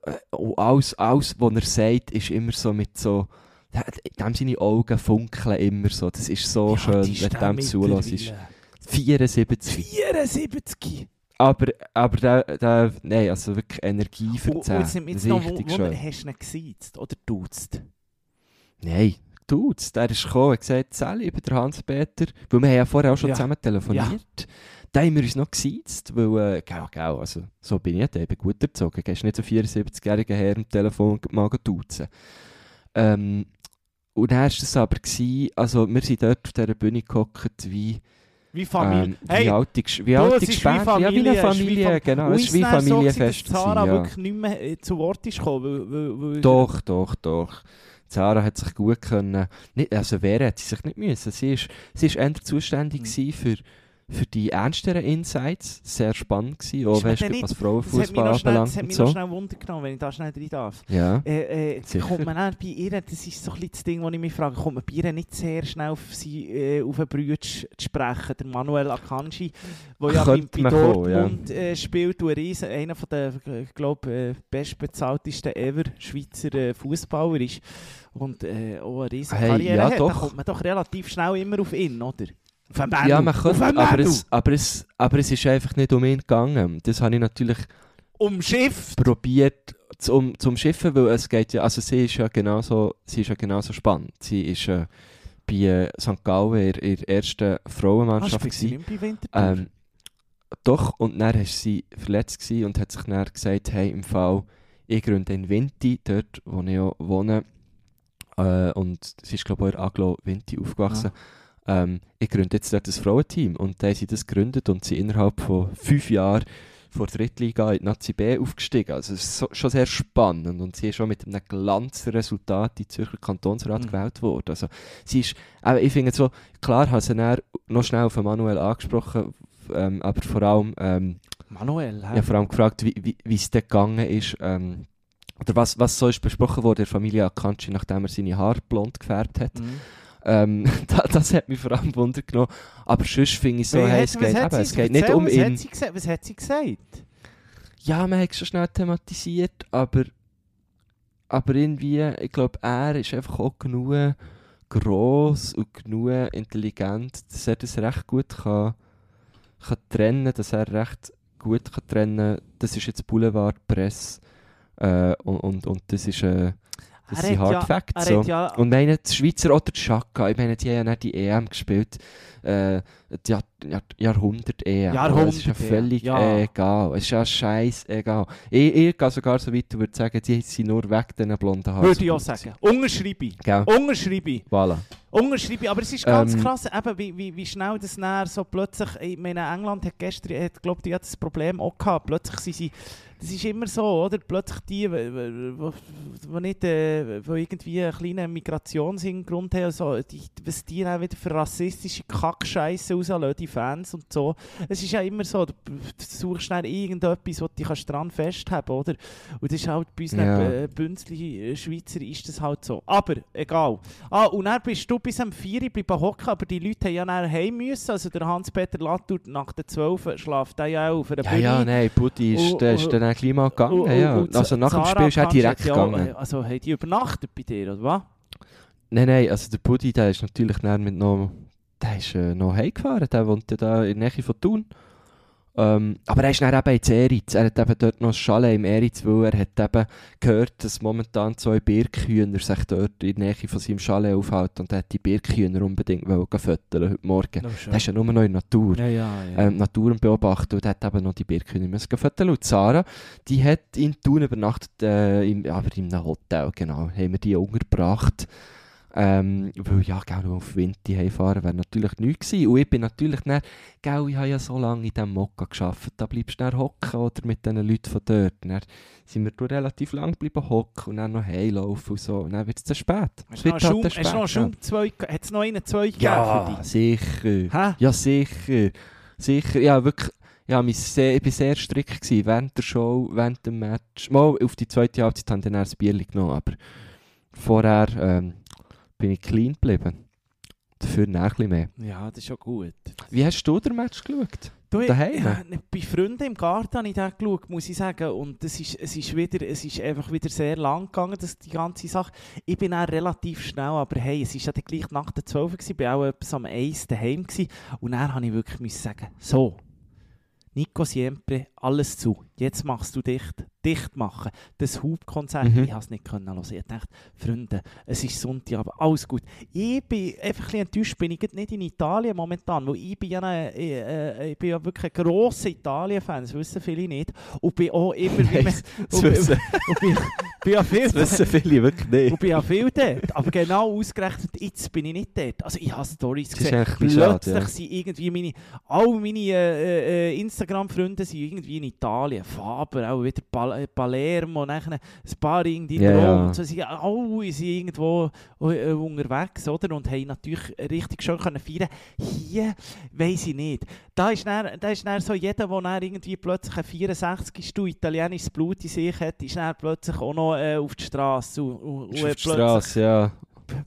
äh, und alles, alles, was er sagt, ist immer so mit so. In dem seine Augen funkeln immer so. Das ist so Wie schön, wenn du dem zulässt. mittlerweile? 74. 74! Aber, aber der, der, nein, also wirklich Energie 10. jetzt jetzt noch Wunder, schön. hast du ihn gesiezt oder duzt? Nein, tut's. Der ist gekommen und gesagt, Sally, ich bin der Hans-Peter. Weil wir haben ja vorher auch schon Ja. zusammen telefoniert. Da haben wir uns noch gesiezt, weil, äh, gell, gell, also, so bin ich eben gut erzogen. Gehst nicht so 74-jährigen Herr am Telefon mal duzen. Ähm, und dann war es aber, gewesen, also wir sind dort auf dieser Bühne gehockt wie, Wie Familie. ähm, hey, wie alte, wie alte wie Gespäne. Ja, wie Familie, eine wie Familie, Fam- genau. Es ist wie so Familienfest. dass Sarah gewesen, ja. wirklich nicht mehr äh, zu Wort ist gekommen, Doch, doch, doch. Sarah hat sich gut können. Nicht, also wehren hat sie sich nicht müssen. Sie ist, sie ist eher zuständig Mhm. für, für die ernsteren Insights. Sehr spannend gewesen, auch mir weißt, nicht- was Frauenfußball schnell, das anbelangt hat mich noch so. schnell Wunder genommen, wenn ich da schnell rein darf. Ja. Äh, äh, kommt man bei ihr, das ist so ein bisschen das Ding, das ich mich frage, kommt man bei ihr nicht sehr schnell auf sie äh, auf einen Bruder zu sprechen, der Manuel Akanji, der ja bei, bei man kommen, Dortmund äh, spielt und Riesen, einer von der, ich glaube, äh, bestbezahltesten ever Schweizer äh, Fußballer ist und äh, auch eine riesen Hey, Karriere ja, hat, da doch. kommt man doch relativ schnell immer auf ihn, oder? Mädel, Ja, man könnte, aber es, aber, es, aber es ist einfach nicht um ihn gegangen. Das habe ich natürlich umschifft. probiert zum, zum Schiffen, weil es geht ja, also sie ist ja genauso, sie ist ja genauso spannend. Sie ist, äh, bei äh, St. Gallen in, der ersten Ah, Frauenmannschaft. spielt sie bei Winterthur? ähm, doch, und dann war sie verletzt und hat sich dann gesagt, hey, im Fall, ich gründe in Vinti, dort wo ich auch wohne, äh, und sie ist glaube ich auch in Aglo Vinti aufgewachsen, ähm, ich gründe jetzt dort ein Frauenteam. Und dann haben sie das gegründet und sie innerhalb von fünf Jahren vor der Drittliga in die Nazi B aufgestiegen. Also es ist so, schon sehr spannend und sie ist schon mit einem Glanzresultat in den Zürcher Kantonsrat Mhm. gewählt worden. Also sie ist, aber ich finde so, klar habe sie dann noch schnell von Manuel angesprochen, ähm, aber vor allem, ähm, Manuel, habe vor allem gefragt, wie, es dort gegangen ist, ähm, oder was, was so ist besprochen worden in der Familie Akanji, nachdem er seine Haare blond gefärbt hat. Mhm. Ähm, das, das hat mich vor allem Wunder genommen. Aber sonst finde ich so, hey, es geht, eben, es geht nicht um was ihn. Hat gesagt? Was hat sie gesagt? Ja, man hat es schon schnell thematisiert, aber, aber irgendwie, ich glaube, er ist einfach auch genug gross und genug intelligent, dass er das recht gut kann, kann trennen dass er recht gut kann trennen das ist jetzt Boulevard Presse äh, und, und, und das ist äh, das Er sind Hard ja- Facts. So. ja... Und meine, die Schweizer oder die Schaka, ich meine, die haben ja nicht die EM gespielt, äh, die Jahr, Jahr, Jahrhundert-EM. Es ist ja Jahrhundert-EM, völlig ja. egal. Es ist ja scheiß egal. Ich, ich gehe sogar so weit würde sagen, die sind nur weg diesen blonden Haaren. Würde ich auch sagen. Unterschreibe. Gell? Unterschreibe. Voilà. Unterschreibe. Aber es ist ganz Ähm, krass, eben, wie, wie, wie schnell das näher so plötzlich... Ich meine, England hat gestern, hat, glaube ich, das Problem auch gehabt. Plötzlich sind sie... Das ist immer so, oder? Plötzlich die, die nicht, äh, wo irgendwie einen kleinen Migrationshintergrund haben, so, die, was die dann wieder für rassistische Kackscheiße rauslassen, die Fans und so. Es ist ja immer so, du, suchst dann irgendetwas, wo du dich dran festhalten oder? Und das ist halt bei unseren Ja. äh, Bünzli Schweizer ist das halt so. Aber, egal. Ah, und dann bist du bis am 4 Uhr bleiben hocken, aber die Leute haben ja dann heim müssen. Also der Hans-Peter Latour nach der 12 schlaft der ja auch auf einer Ja, Bühne. ja, nein, Buddy ist, Und- der ist und- dann gleich mal gegangen. Und- ja. und- und Also nach dem Sarah Spiel ist er direkt ja gegangen. Also haben die übernachtet bei dir, oder was? Nein, nein, also der Buddy, der ist natürlich mit noch, der ist äh, noch heimgefahren, der wohnt ja da in der Nähe von Thun. Ähm, aber er ist dann eben in Eritz, er hat eben dort noch ein Chalet im Eritz, weil er hat eben gehört, dass momentan zwei Birkhühner sich dort in der Nähe von seinem Chalet aufhalten und er hat die Birkhühner unbedingt füttern heute Morgen. Der ist ja nur noch in Natur. Ja, ja, ja. Ähm, Natur beobachten und hat eben noch die Birkhühner müssen füttern. Und Sarah, die hat in Thun übernachtet, äh, im, aber in einem Hotel, genau, haben wir die untergebracht. Ähm, weil ja, gell, nur auf Winti heimfahren wäre natürlich nichts gewesen. Und ich bin natürlich dann, gell, ich habe ja so lange in diesem Mokka gearbeitet, da bleibst du dann hocken oder mit diesen Leuten von dort. Dann sind wir durch relativ lang geblieben hocken und dann noch heimlaufen und so. Und dann wird es zu spät. Es Hast du noch Schaum, zu hast noch spät, Schaum zwei, hat es noch einen zwei gegeben ja, für dich? sicher. Hä? Ja, sicher. Sicher. Ja, wirklich. Ja, ich war sehr strikt gewesen. während der Show, während dem Match. Mal auf die zweite Halbzeit haben dann ein Bier genommen, aber vorher ähm, bin ich clean geblieben. Dafür noch ein bisschen mehr. Ja, das ist schon gut. Wie hast du den Match geschaut? Du, Daheim? Ja, bei Freunden im Garten habe ich den geschaut, muss ich sagen. Und es ist, es ist, wieder, es ist einfach wieder sehr lang gegangen, das, die ganze Sache. Ich bin auch relativ schnell, aber hey, es war ja dann gleich nach der 12 gewesen, ich war auch etwas am 1 daheim gewesen. Und dann habe ich wirklich sagen, so, Nico Siempre, alles zu. Jetzt machst du dicht. Dicht machen. Das Hauptkonzert, Mhm. ich konnte es nicht können hören. Ich dachte, Freunde, es ist Sonntag, aber alles gut. Ich bin einfach ein bisschen enttäuscht, bin ich nicht in Italien momentan, weil ich bin ja, ein, ich, äh, ich bin ja wirklich ein grosser Italien-Fan, das wissen viele nicht. Und bin auch immer, wie man, Das und, wissen, und bin, ja viel, das wissen viele wirklich nicht. und bin ja viel dort. Aber genau ausgerechnet, jetzt bin ich nicht dort. Also ich habe Stories Das gesehen. bisschen schade, Plötzlich ja. sind irgendwie meine, alle meine äh, äh, Instagram-Freunde sind irgendwie in Italien. Faber, auch wieder Pal äh, Palermo, nachher ein paar irgendwie in Ja, Rom. Und so, sie, alle sind irgendwo äh, unterwegs, oder? Und haben natürlich richtig schön können feiern. Hier weiss ich nicht. Da ist dann, da ist dann so jeder, der dann irgendwie plötzlich ein 64 Stu italienisches Blut in sich hat, ist dann plötzlich auch noch äh, auf die Straße. Und, und, auf die Straße, ja.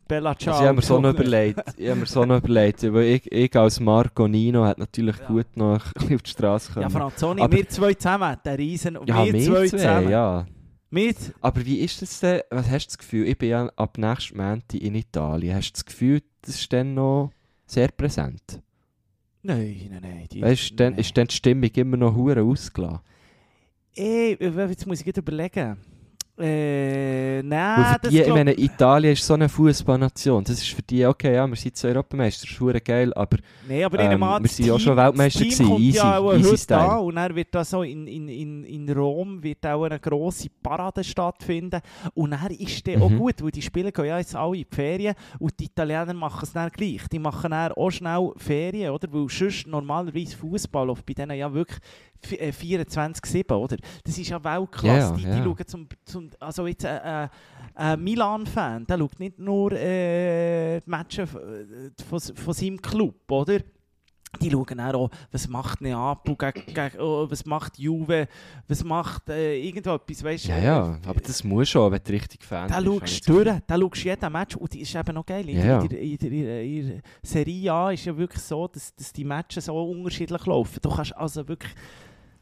Bella Ciao. Also ich habe mir so noch überlegt. Ich habe mir so noch überlegt. Weil ich, ich als Marco Nino hat natürlich Ja. gut noch auf die Straße Ja, kommen. Franzoni, Aber- wir zwei zusammen, der Riesen. Und ja, wir wir zwei zwei, zusammen. ja. Wir, Aber wie ist das denn? Was hast du das Gefühl? Ich bin ja ab nächsten Montag in Italien. Hast du das Gefühl, das ist dann noch sehr präsent? nein, nein, nein. Die, Weißt du, dann nein. ist dann die Stimmung immer noch hure ausgelassen? Ey, jetzt muss ich überlegen. Äh, nein, für das die, ich meine, Italien ist so eine Fußballnation. Das ist für die, okay, ja, wir sind zwei Europameister, das ist geil, aber Nee, aber Ähm, wir sind ja schon Weltmeister Team gewesen, kommt easy, ja auch easy heute Style. an und dann wird da so in, in, in, in Rom wird auch eine grosse Parade stattfinden und dann ist der auch Mhm. gut, weil die Spieler gehen ja jetzt alle in die Ferien und die Italiener machen es dann gleich. Die machen dann auch schnell Ferien, oder? Weil sonst normalerweise Fußball läuft bei denen ja wirklich 24-7, oder? Das ist ja Weltklasse. Ja, die, die ja. schauen zum, zum also jetzt äh, äh, ein Milan-Fan, der schaut nicht nur äh, die Matches äh, von, von seinem Club, oder? Die schauen auch, was macht Neapel, gegen, gegen, oh, was macht Juve, was macht äh, irgendetwas, weißt du? ja, ja, aber das muss schon, wenn du richtig Fan Da bist. schaust du durch, da schaust du jeden Match und die ist eben noch geil. In, Ja, ja. der, in, der, in, der, in der Serie A ist ja wirklich so, dass, dass die Matches so unterschiedlich laufen. Du kannst also wirklich,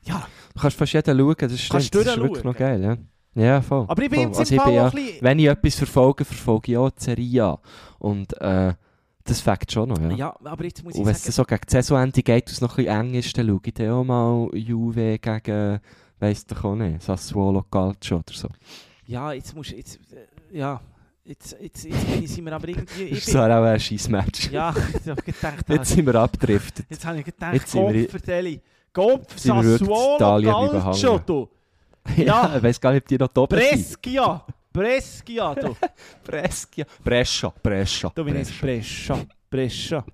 ja, Du kannst fast jeden schauen, das Kannst das ist wirklich noch geil, ja. Ja, voll. aber ich bin voll. Also ich bin ja. Wenn ich etwas verfolge, verfolge ich auch die Serie an. Und äh, das fängt schon noch, ja. Ja, aber jetzt muss ich Und wenn es so gegen die Saisonende geht es noch ein bisschen eng ist, dann schaue ich dann auch mal Juve gegen, weiss doch auch nicht, Sassuolo Calcio oder so. Ja, jetzt musst du... Jetzt, äh, ja, jetzt, jetzt, jetzt bin ich, sind wir aber irgendwie... Das Ich ist bin, so auch ein scheiß Match. ja, ich habe gedacht... Jetzt sind wir abgedriftet. Jetzt habe ich gedacht, Jetzt Kopf wir in Sassuolo, Calcio, du. Ja, Ja. ich weiss gar nicht, ob die noch sind. Brescia, Brescia, du. Brescia. Brescia. Brescia. Du jetzt Brescia. Brescia.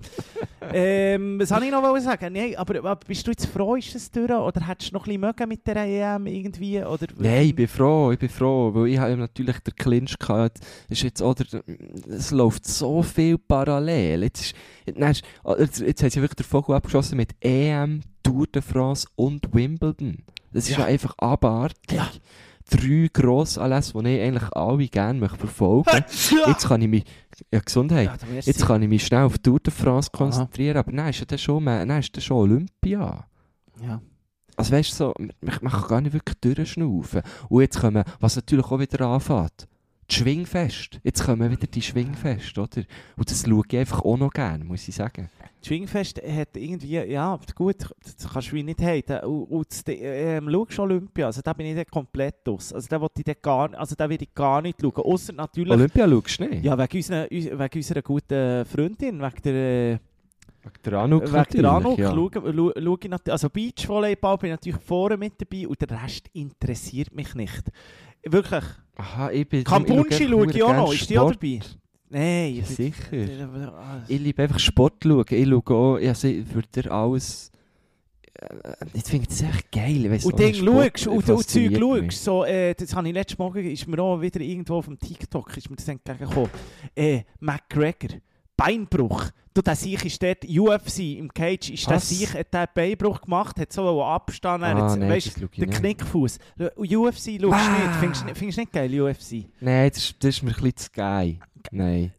ähm, was soll ich noch sagen? Nee, aber, aber bist du jetzt froh, ist das durch? Oder hättest du noch ein bisschen mit der EM irgendwie? Oder, Nein, ich bin froh, ich bin froh, weil ich habe natürlich den Clinch gehabt. Ist jetzt, oder, es läuft so viel parallel. Jetzt, ist, ist, jetzt, jetzt haben sie wirklich den Vogel abgeschossen mit EM, Tour de France und Wimbledon. Das ist Ja. einfach abartig. Ja. Drei Grossanlässe, die ich eigentlich alle gerne verfolgen möchte. Jetzt kann ich mich, ja Gesundheit, Ja, jetzt kann ich mich schnell auf die Tour de France konzentrieren, aber nein, ist dann schon, nein, ist schon Olympia. Ja. Also weißt du, so, man, man kann gar nicht wirklich durchschnaufen. Und jetzt kommen, was natürlich auch wieder anfängt, die Schwingfest. Jetzt kommen wieder die Schwingfest, oder? Und das schaue ich einfach auch noch gerne, muss ich sagen. Das Schwingfest hat irgendwie, ja, gut, das kannst du wie nicht haten. Und, und das, ähm, schaust du Olympia, also da bin ich dann komplett aus. Also da will ich gar, also da will ich gar nicht schauen. Außer natürlich, Olympia schaust du nicht? ja, wegen unserer, wegen unserer guten Freundin, wegen der, äh, Wegen der Anuk wegen der Anuk, ja. schaue, schaue, schaue ich natürlich, also Beachvolleyball bin ich natürlich vorne mit dabei und der Rest interessiert mich nicht. Wirklich. Aha, ich bin... Kampunchi schaue ich auch noch, ist die auch dabei? Nein, Ja, bin- sicher. Ah, Ich liebe einfach Sport schauen. Ich schaue auch, also ich würde alles... Ich finde das echt geil. Weiss Und Ding schaust und, und Zeug schaust, so, äh, das habe ich letztes Morgen, ist mir auch wieder irgendwo auf dem TikTok, ist mir das entgegengekommen, äh, McGregor, Beinbruch, du, der Sieg ist dort, UFC im Cage, ist der? Sieg, hat der Beinbruch gemacht, hat so abstanden, Ah, hat, nein, weißt, nicht. Knickfuß. UFC schaust Ah. nicht, findest du nicht- findest du nicht geil, UFC? Nein, das, ist- das ist mir ein bisschen zu geil. Nein.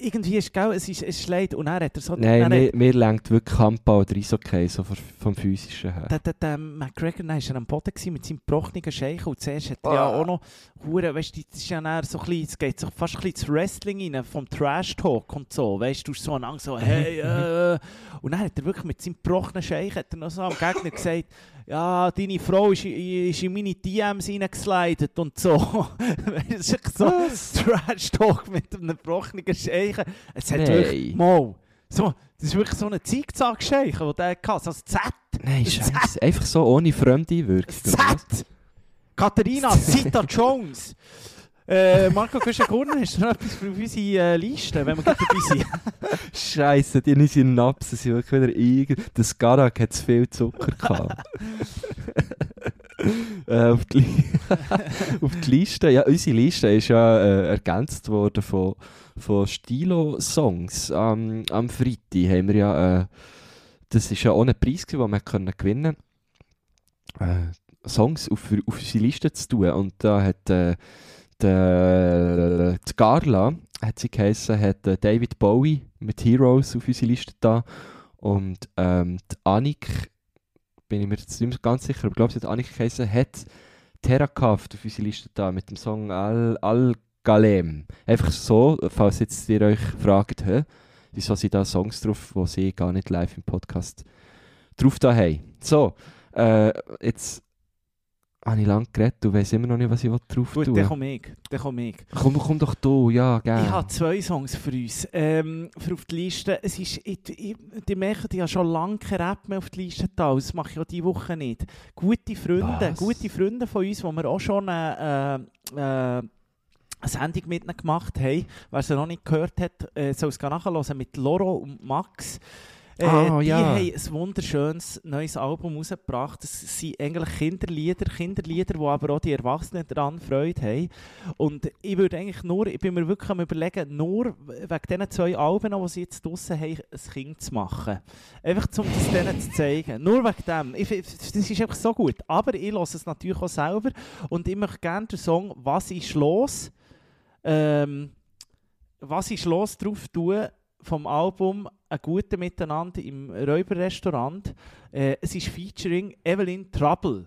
Irgendwie ist geil, es ist, es ist leid und dann hat er so... Nein, mir, hat- mir lenkt wirklich Handball oder Eishockey, so vom, vom physischen her. Der, der, der McGregor war er am Boden gewesen mit seinem gebrochenen Scheichen und zuerst hat er ja Ah. auch noch hure, weißt du, das ist ja dann so ein bisschen, es geht so fast ein bisschen ins Wrestling rein, vom Trash-Talk und so, weißt du, so lang so, hey, äh, und dann hat er wirklich mit seinem gebrochenen Scheich hat er noch so am Gegner gesagt, ja, deine Frau ist, ist in meine DMs reingeslidet und so. Es ist so Trash-Talk mit einem gebrochenen Scheichen. Es hat Nein. wirklich, mal, so, das ist wirklich so ein Zickzack-Scheich, den der hatte, so ein Z. Nein, scheiße. Einfach so ohne Fremdeinwirkung. Z! Katharina Zita Jones! Äh, Marco Köschen-Gurner, hast du noch etwas für unsere äh, Liste, wenn wir gerade dabei sind? Scheiße, die in unseren Napsen sind wirklich wieder irgend... Das Garak hat zu viel Zucker gehabt. äh, auf, die auf die Liste, ja, unsere Liste ist ja äh, ergänzt worden von, von Stilo-Songs. Am am Freitag haben wir ja... Äh, das war ja auch ein Preis, den wir können gewinnen konnten. Äh, Songs auf, auf unsere Liste zu tun. Und da hat äh, die Carla, hat sie geheissen, hat äh, David Bowie mit Heroes auf unsere Liste da. Und ähm, die Annik, bin ich mir jetzt nicht mehr ganz sicher, aber ich glaube, sie hat Annik geheissen, hat Terrakraft auf unsere Liste da mit dem Song Al, Al Galem. Einfach so, falls jetzt ihr euch fragt, hä, wieso sind da Songs drauf, die sie gar nicht live im Podcast drauf da haben. So, äh, jetzt habe ich lange geredet und weiss immer noch nicht, was ich drauf Gut, tun dann komme ich. Dann komme ich. Komm, komm doch du, ja, gerne. Ich habe zwei Songs für uns. Ähm, für auf die Liste. Es ist, ich, ich, die merken, ich habe schon lange kein Rap mehr auf die Liste da. Das mache ich auch diese Woche nicht. Gute Freunde, Was? gute Freunde von uns, die wir auch schon äh, äh, eine Sendung mit ihnen gemacht haben. Wer sie noch nicht gehört hat, äh, soll es nachhören mit Loro und Max. Äh, Ah, die ja. haben ein wunderschönes neues Album rausgebracht. Das sind eigentlich Kinderlieder, Kinderlieder, wo aber auch die Erwachsenen daran Freude haben. Und ich würde eigentlich nur, ich bin mir wirklich am überlegen, nur wegen diesen zwei Alben, die sie jetzt draussen haben, ein Kind zu machen. Einfach um das denen zu zeigen. Nur wegen dem. Ich, das ist einfach so gut. Aber ich höre es natürlich auch selber und ich möchte gerne den Song «Was ist los?» ähm, «Was ist los?» drauf tun vom Album «Ein gute Miteinander im Räuberrestaurant». Äh, es ist featuring Evelyn Trouble.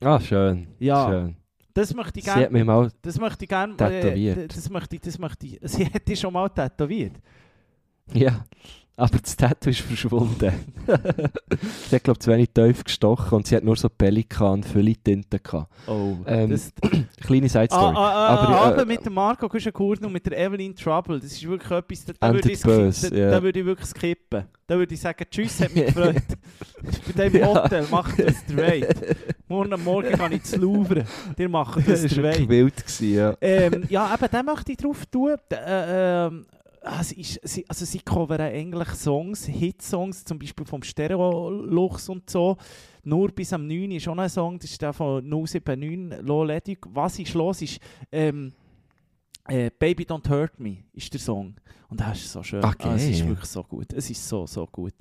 Ah, schön. Ja, schön. das möchte ich Sie gerne... hat mich mal... Das möchte ich gerne. Tätowiert. Äh, das möchte ich, das möchte ich. Sie hat dich schon mal tätowiert. Ja, aber das Tattoo ist verschwunden. sie hat, glaube ich, zu wenig tief gestochen und sie hat nur so Pelikan Tinte gehabt. Oh. Ähm, das, Kleine Side ah, Story. ah, ah, aber, ah, äh, aber mit dem Marco Kuschenkurden und mit der Evelyn Trouble. Das ist wirklich etwas. Da, da, würde ich, böse, da, ja. da würde ich wirklich skippen. Da würde ich sagen, Tschüss, hat mich gefreut. Bei dem Ja. Hotel macht das Weit. Morgen am Morgen kann ich zu Louvre. Die machen das das der war wild, gewesen, ja. ähm, ja, eben, den möchte ich drauf tun. Äh, ähm, ah, es ist, sie, also sie covern eigentlich Songs, Hitsongs, zum Beispiel vom Stereo-Luchs und so. Nur bis am 9 ist schon ein Song, das ist der von 079, Low Ledig. Was ist los? Ist ähm, äh, Baby Don't Hurt Me ist der Song. Und das ist so schön. Okay. Ah, es ist wirklich so gut. Es ist so, so gut.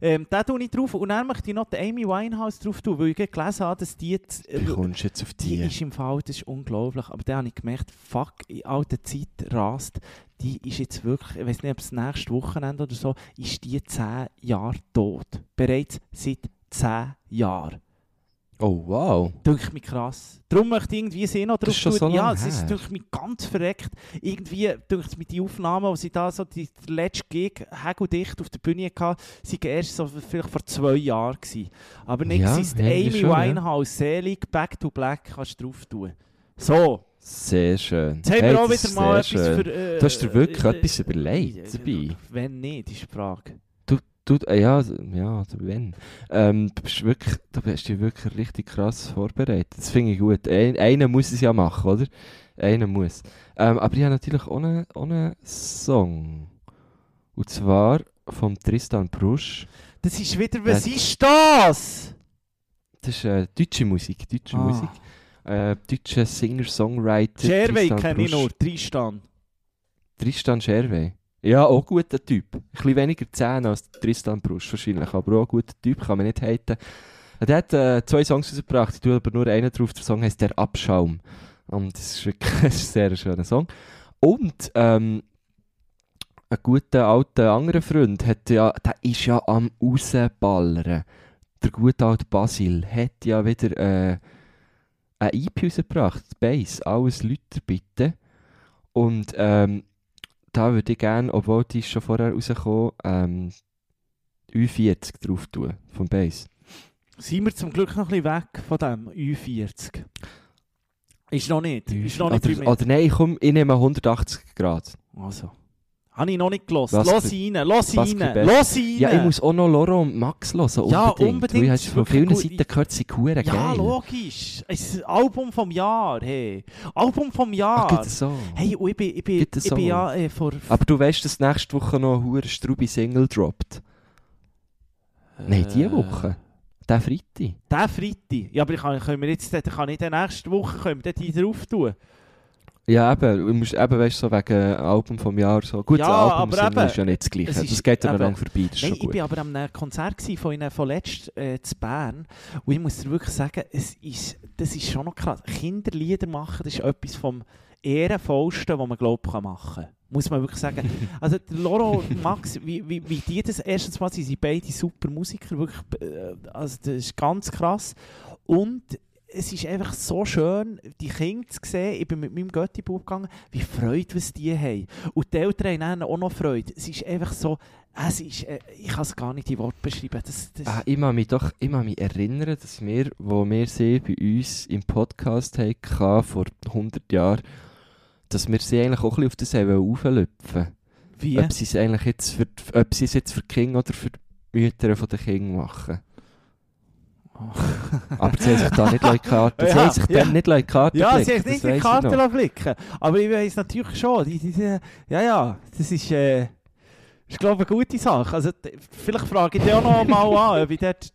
Ähm, den tue ich drauf. Und dann möchte ich noch Amy Winehouse drauf tun, weil ich gelesen habe, dass die jetzt... Kommst du jetzt auf Die die? ist im Fall, das ist unglaublich. Aber dann habe ich gemerkt, fuck, in alter Zeit rast, die ist jetzt wirklich, ich weiß nicht, ob es nächstes Wochenende oder so, ist die 10 Jahre tot. Bereits seit 10 Jahren. Oh, wow. Denke mich krass. Darum möchte ich irgendwie sie noch Das drauf schon so Ja, es ist durch mich ganz verreckt. Irgendwie denke ich mit den Aufnahmen, die sie da so die der letzte Gig dicht auf der Bühne hatten, sind erst so vielleicht vor zwei Jahren gewesen. Aber nicht Ja, ja, ist Amy schon, ja. Winehouse, selig, Back to Black kannst du drauf tun. So, Sehr schön. jetzt haben Hey, wir auch das wieder mal etwas schön. für... Äh, Du hast dir wirklich äh, etwas überlegt äh, dabei. Wenn nicht, ist die Frage. Du, äh, ja, ja, also wenn. Ähm, du, bist wirklich, du hast dich wirklich richtig krass vorbereitet. Das finde ich gut. Ein, einer muss es ja machen, oder? Einer muss. Ähm, aber ich habe natürlich auch einen Song. Und zwar vom Tristan Brusch. Das ist wieder... Was Das- ist das? Das ist äh, deutsche Musik. Deutsche Ah. Musik. Äh, deutscher Singer-Songwriter. Scherwey Tristan kenne ich nur, Tristan. Tristan Scherwey. Ja, auch guter Typ. Ein bisschen weniger Zähne als Tristan Brusch wahrscheinlich, aber auch ein guter Typ, kann man nicht haten. Der hat äh, zwei Songs rausgebracht, ich tue aber nur einen drauf. Der Song heißt «Der Abschaum». Und das ist wirklich ein sehr schöner Song. Und ähm, ein guter alter anderer Freund hat ja, der ist ja am rausballern. Der gute alte Basil hat ja wieder äh, ein EP rausgebracht, Bass, alles Leute bitte. Und ähm, da würde ich gerne, obwohl die schon vorher rausgekommen, ähm, U40 drauf tun, vom Bass. Sind wir zum Glück noch ein bisschen weg von dem U40? Ist noch nicht. Ist noch nicht Oder, oder nein, komm, ich nehme 180 Grad. Also. Habe ich noch nicht. Was Lass für- rein, lass was rein, lass rein. Ja, ich muss auch noch Laura und Max hören, unbedingt. Ja, unbedingt, habe ist von vielen gut. Seiten gehört, sie sind Ja, geil. logisch. Ein Album vom Jahr, hey. Album vom Ah, Jahr. gibt so. hey, und ich bin, ich bin, es ich bin ja äh, vor... Aber du weißt, dass nächste Woche noch ein hure Strubi Single droppt. Nein, diese Äh, Woche. Der Freitag. Der Freitag. Ja, aber ich kann, können wir jetzt, kann ich dann nächste Woche können wir dann die drauf tun. Ja, eben, du musst eben, weißt so wegen Album vom Jahr so. Gut, Ja, Album aber eben, ist ja nicht das Gleiche. ist Das geht ja noch vorbei, das ist Nein, schon ich war aber einem Konzert von ihnen von letzt äh, Bern und ich muss dir wirklich sagen, es ist, das ist schon noch krass. Kinderlieder machen, das ist etwas vom ehrenvollsten, was man glaubt kann machen. Muss man wirklich sagen. Also Loro und Max, wie, wie, wie die das erstens mal sind, sie beide super Musiker, wirklich, äh, also das ist ganz krass. Und es ist einfach so schön, die Kinder zu sehen. Ich bin mit meinem Götti-Bub gegangen, wie Freude, was die haben. Und die Eltern haben auch noch Freude. Es ist einfach so, es ist, äh, ich kann es gar nicht in Worte beschreiben. Das, das, Ah, ich mag mich doch ich mich erinnern, dass wir, wo wir sie bei uns im Podcast hatten, vor 100 Jahren, dass wir sie eigentlich auch ein bisschen auf das auflöpfen wie? Ob sie es eigentlich jetzt für, ob sie es jetzt für die Kinder oder für die Mütter von den Kindern machen. Aber sie haben sich da nicht in die Karte, sie Ja, haben sich ja. dann nicht in die Karte Ja, sie haben nicht die weiss ich Karte noch. lassen blicken Aber ich weiß natürlich schon. Die, die, die, ja, ja, das ist, äh, ist glaube ich, eine gute Sache. Also, vielleicht frage ich dich auch noch mal an, ob ich dort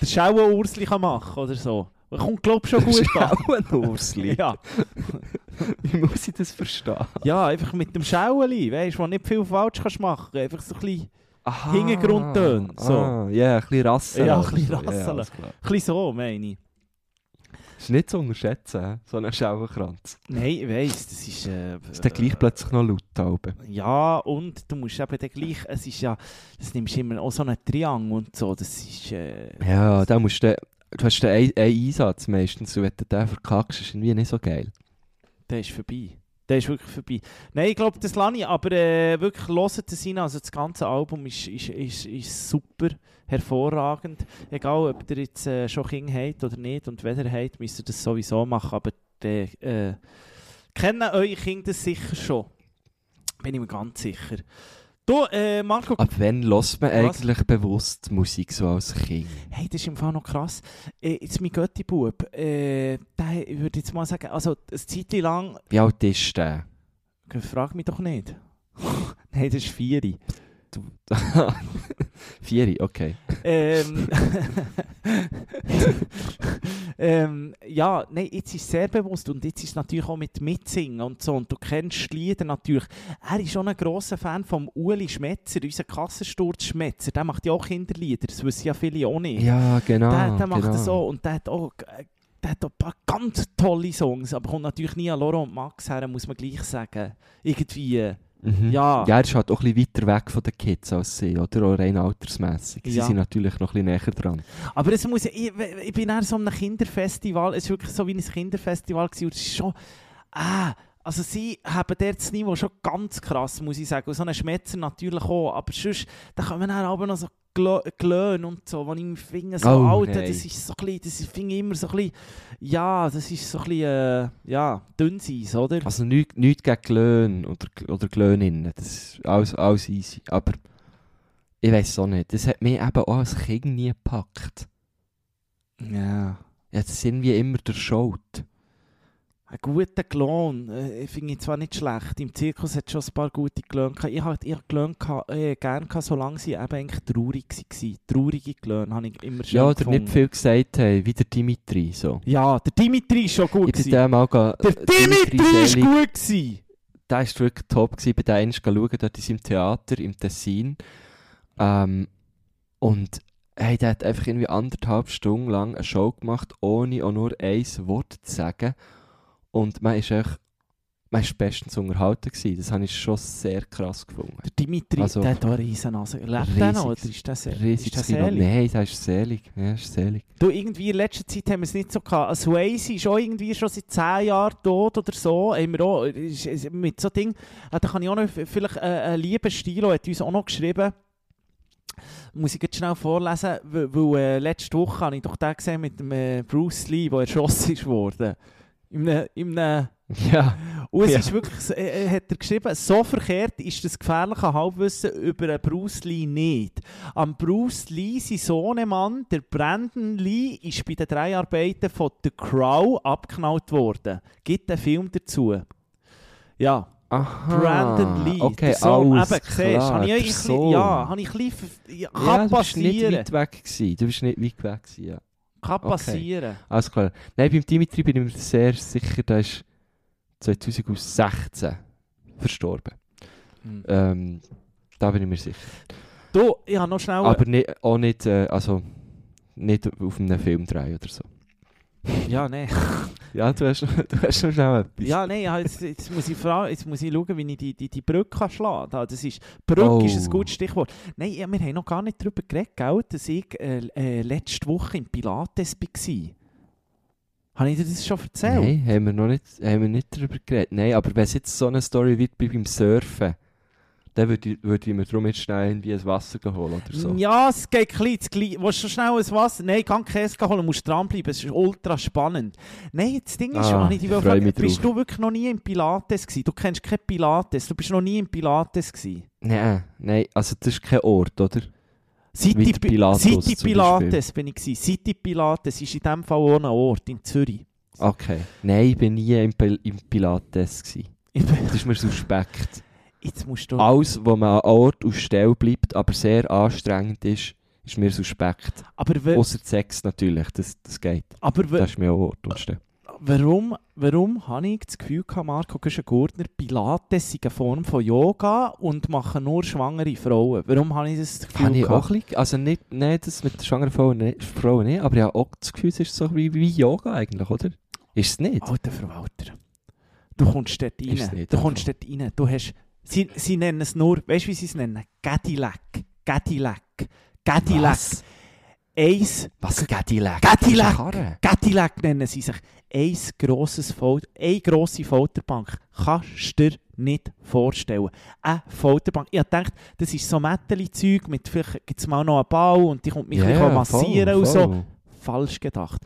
den Schauenursli kann machen oder so. Kommt, glaube ich, schon gut an. auch ein Ursli. Ja. Wie muss ich das verstehen? ja, einfach mit dem Schaueli, weißt du, wo nicht viel falsch kannst machen Einfach so ein bisschen, Aha. Hintergrundtöne, so. Ah, ja, ein bisschen Rasseln. Ja, ein bisschen rasseln. klar. ein bisschen so, meine ich. ist nicht zu unterschätzen, hä? so ein Schauenkranz. Nein, ich weiss, das ist... Äh, Ist dann gleich plötzlich noch laut da oben. Ja, und du musst eben dann gleich, es ist ja, das nimmst immer auch so einen Triangel und so, das ist, äh, Ja, da musst du, du hast den einen, einen Einsatz meistens, und wenn du den verkackst, ist irgendwie nicht so geil. der ist vorbei. Der ist wirklich vorbei. Nein, ich glaube, das lasse ich, aber äh, wirklich hört es rein, also das ganze Album ist, ist, ist, ist super, hervorragend. Egal, ob ihr jetzt äh, schon Kinder habt oder nicht und wenn ihr habt, müsst ihr das sowieso machen, aber die, äh, kennen eure Kinder das sicher schon. Bin ich mir ganz sicher. Du, äh, Marco, Ab wann hört man Was? eigentlich bewusst Musik so als Kind? Hey, das ist im Fall noch krass. Äh, jetzt mein Götti-Bub, äh, der, ich würde jetzt mal sagen, also eine Zeit lang, Wie alt ist der? frag mich doch nicht. Nein, das ist Vieri. Du- Vieri, okay. ähm, ähm, ja, nein, jetzt ist es sehr bewusst und jetzt ist es natürlich auch mit Mitsingen und so und du kennst die Lieder natürlich. Er ist schon ein grosser Fan von Uli Schmetzer, unser Kassensturz Schmetzer, der macht ja auch Kinderlieder, das wissen ja viele auch nicht. Ja, genau. der, der macht genau. das so und der hat auch, der hat auch ein paar ganz tolle Songs, aber kommt natürlich nie an Laurent und Max her, muss man gleich sagen. Irgendwie, Mhm. ja. ja, er ist halt auch ein bisschen weiter weg von den Kids als sie, oder? Auch rein altersmässig. Sie Ja. sind natürlich noch ein bisschen näher dran. Aber es muss, ich, ich bin eher so einem Kinderfestival, es war wirklich so wie ein Kinderfestival gewesen, und es ist schon, ah, also sie haben dort das Niveau schon ganz krass, muss ich sagen, und so einen Schmetzer natürlich auch, aber sonst, da kommen dann aber noch so Glöhn und so, wo ich finde, so, Oh, Alter, nein. das ist so ein bisschen, das finde ich immer so ein bisschen, ja, das ist so ein bisschen, äh, ja, Dünnseis, oder? Also nichts nicht gegen Glöhn oder, oder Glöhninnen. Das ist alles, alles easy. Aber ich weiß auch nicht. Das hat mich eben auch als Kind nie gepackt. Ja. Das sind wie immer durchschaut. Ein guter Klon, äh, finde ich zwar nicht schlecht. Im Zirkus hat es schon ein paar gute Klöne gehabt. Ich hatte ich hab Klöne äh, gerne gehabt, solange sie eben eigentlich traurig waren. Traurige Klöne habe ich immer schön Ja, oder nicht viel gesagt haben, wie der Dimitri. So. Ja, der Dimitri ist schon gut. Ich bin mal Der Dimitri ist Selig, gut gewesen. Der war wirklich top. Gewesen. Bei dem einmal schauen, dort in seinem Theater im Tessin. Ähm, und hey, der hat einfach irgendwie anderthalb Stunden lang eine Show gemacht, ohne auch nur ein Wort zu sagen. Und man ist echt, man ist bestens unterhalten gewesen. Das habe ich schon sehr krass gefunden. Der Dimitri, Also- der hat eine riesen Nase. Lebt der noch oder ist der, se ist selig? Nein, das ist selig. Ja, ist selig. Du, irgendwie in letzter Zeit haben wir es nicht so gehabt. Swayze ist auch irgendwie schon seit 10 Jahren tot oder so. Haben wir auch, mit so Ding, ah, da kann ich auch noch, vielleicht äh, ein lieber Stilo hat uns auch noch geschrieben, muss ich jetzt schnell vorlesen, weil, weil äh, letzte Woche habe ich doch den gesehen mit dem äh, Bruce Lee, der erschossen ist worden. In einem, in einem Ja. und es Ja. ist wirklich, äh, hat er geschrieben, so verkehrt ist das gefährliche Halbwissen über einen Bruce Lee nicht. Am Bruce Lee, sein Sohnemann, der Brandon Lee, ist bei den Dreharbeiten von The Crow abgeknallt worden. Gibt einen Film dazu. Ja, Aha. Brandon Lee. Okay, der Sohn. alles Eben, siehst, klar. habe ich bisschen, ja, habe ich ein bisschen, ja, kann ja, du bist nicht passieren. weit weg gewesen. Du bist nicht weit weg gewesen, ja. Kann Okay. passieren. Alles klar. Nein, beim Dimitri bin ich mir sehr sicher, der ist 2016 verstorben. Hm. Ähm, da bin ich mir sicher. Du, ich habe noch schnell... Aber nicht, auch nicht, äh, also, nicht auf einem Film drehen oder so. ja, nein. Ja, du hast, du hast noch schnell etwas. Ja, nein, ja, jetzt, jetzt, muss ich fragen, jetzt muss ich schauen, wie ich die, die, die Brücke kann schlagen kann. Das ist, Brücke ist ein Oh. gutes Stichwort. Nein, ja, wir haben noch gar nicht darüber geredet, gell, dass ich äh, äh, letzte Woche im Pilates war. Habe ich dir das schon erzählt? Nein, haben wir noch nicht, haben wir nicht darüber geredet. Nein, aber wenn es jetzt so eine Story wird wie beim Surfen, dann würde ich, würde ich mir darum jetzt schnell irgendwie ein Wasser holen oder so. Ja, es geht klein, zu klein. Willst du schnell ein Wasser? Nein, kann Käse holen, musst dranbleiben. Es ist ultra spannend. Nein, das Ding ist, Ah, ich ich fragen, bist du wirklich noch nie im Pilates gewesen? Du kennst kein Pilates, du bist noch nie im Pilates gewesen. Nein, nein, also das ist kein Ort, oder? City, Pilatus City Pilates bin ich gewesen. City Pilates ist in dem Fall auch ein Ort in Zürich. Okay. Nein, ich bin nie im, Pil im Pilates gewesen. Das ist mir suspekt. Jetzt musst du... Alles, wo man an Ort und Stelle bleibt, aber sehr anstrengend ist, ist mir suspekt. Aber, Außer Sex natürlich, das, das geht. aber Das ist mir auch Ort und Stelle. warum, warum habe ich das Gefühl gehabt, Marco Güschen-Gurtner, Pilates sei eine Form von Yoga und machen nur schwangere Frauen? Warum habe ich das Gefühl Habe ich gehabt? auch ein bisschen, also nicht, nicht das mit schwangeren Frau nicht, Frauen nicht, aber ich habe auch das Gefühl, es ist so wie, wie Yoga eigentlich, oder? Ist es nicht? Alter Verwalter, du kommst dort rein. Du kommst dort rein. Du hast, sie, sie nennen es nur, weißt du, wie sie es nennen? Cadillac. Cadillac. Cadillac. Was? Eins, Was? Cadillac? Cadillac. Cadillac nennen sie sich. Ein grosses Fold, eine grosse Folterbank. Kannst du dir nicht vorstellen. Eine Folterbank. Ich dachte, das ist so Mätteli-Zeug, mit vielleicht gibt es mal noch einen Bau und die kommt mich ein ja, massieren voll, und so. voll. falsch gedacht.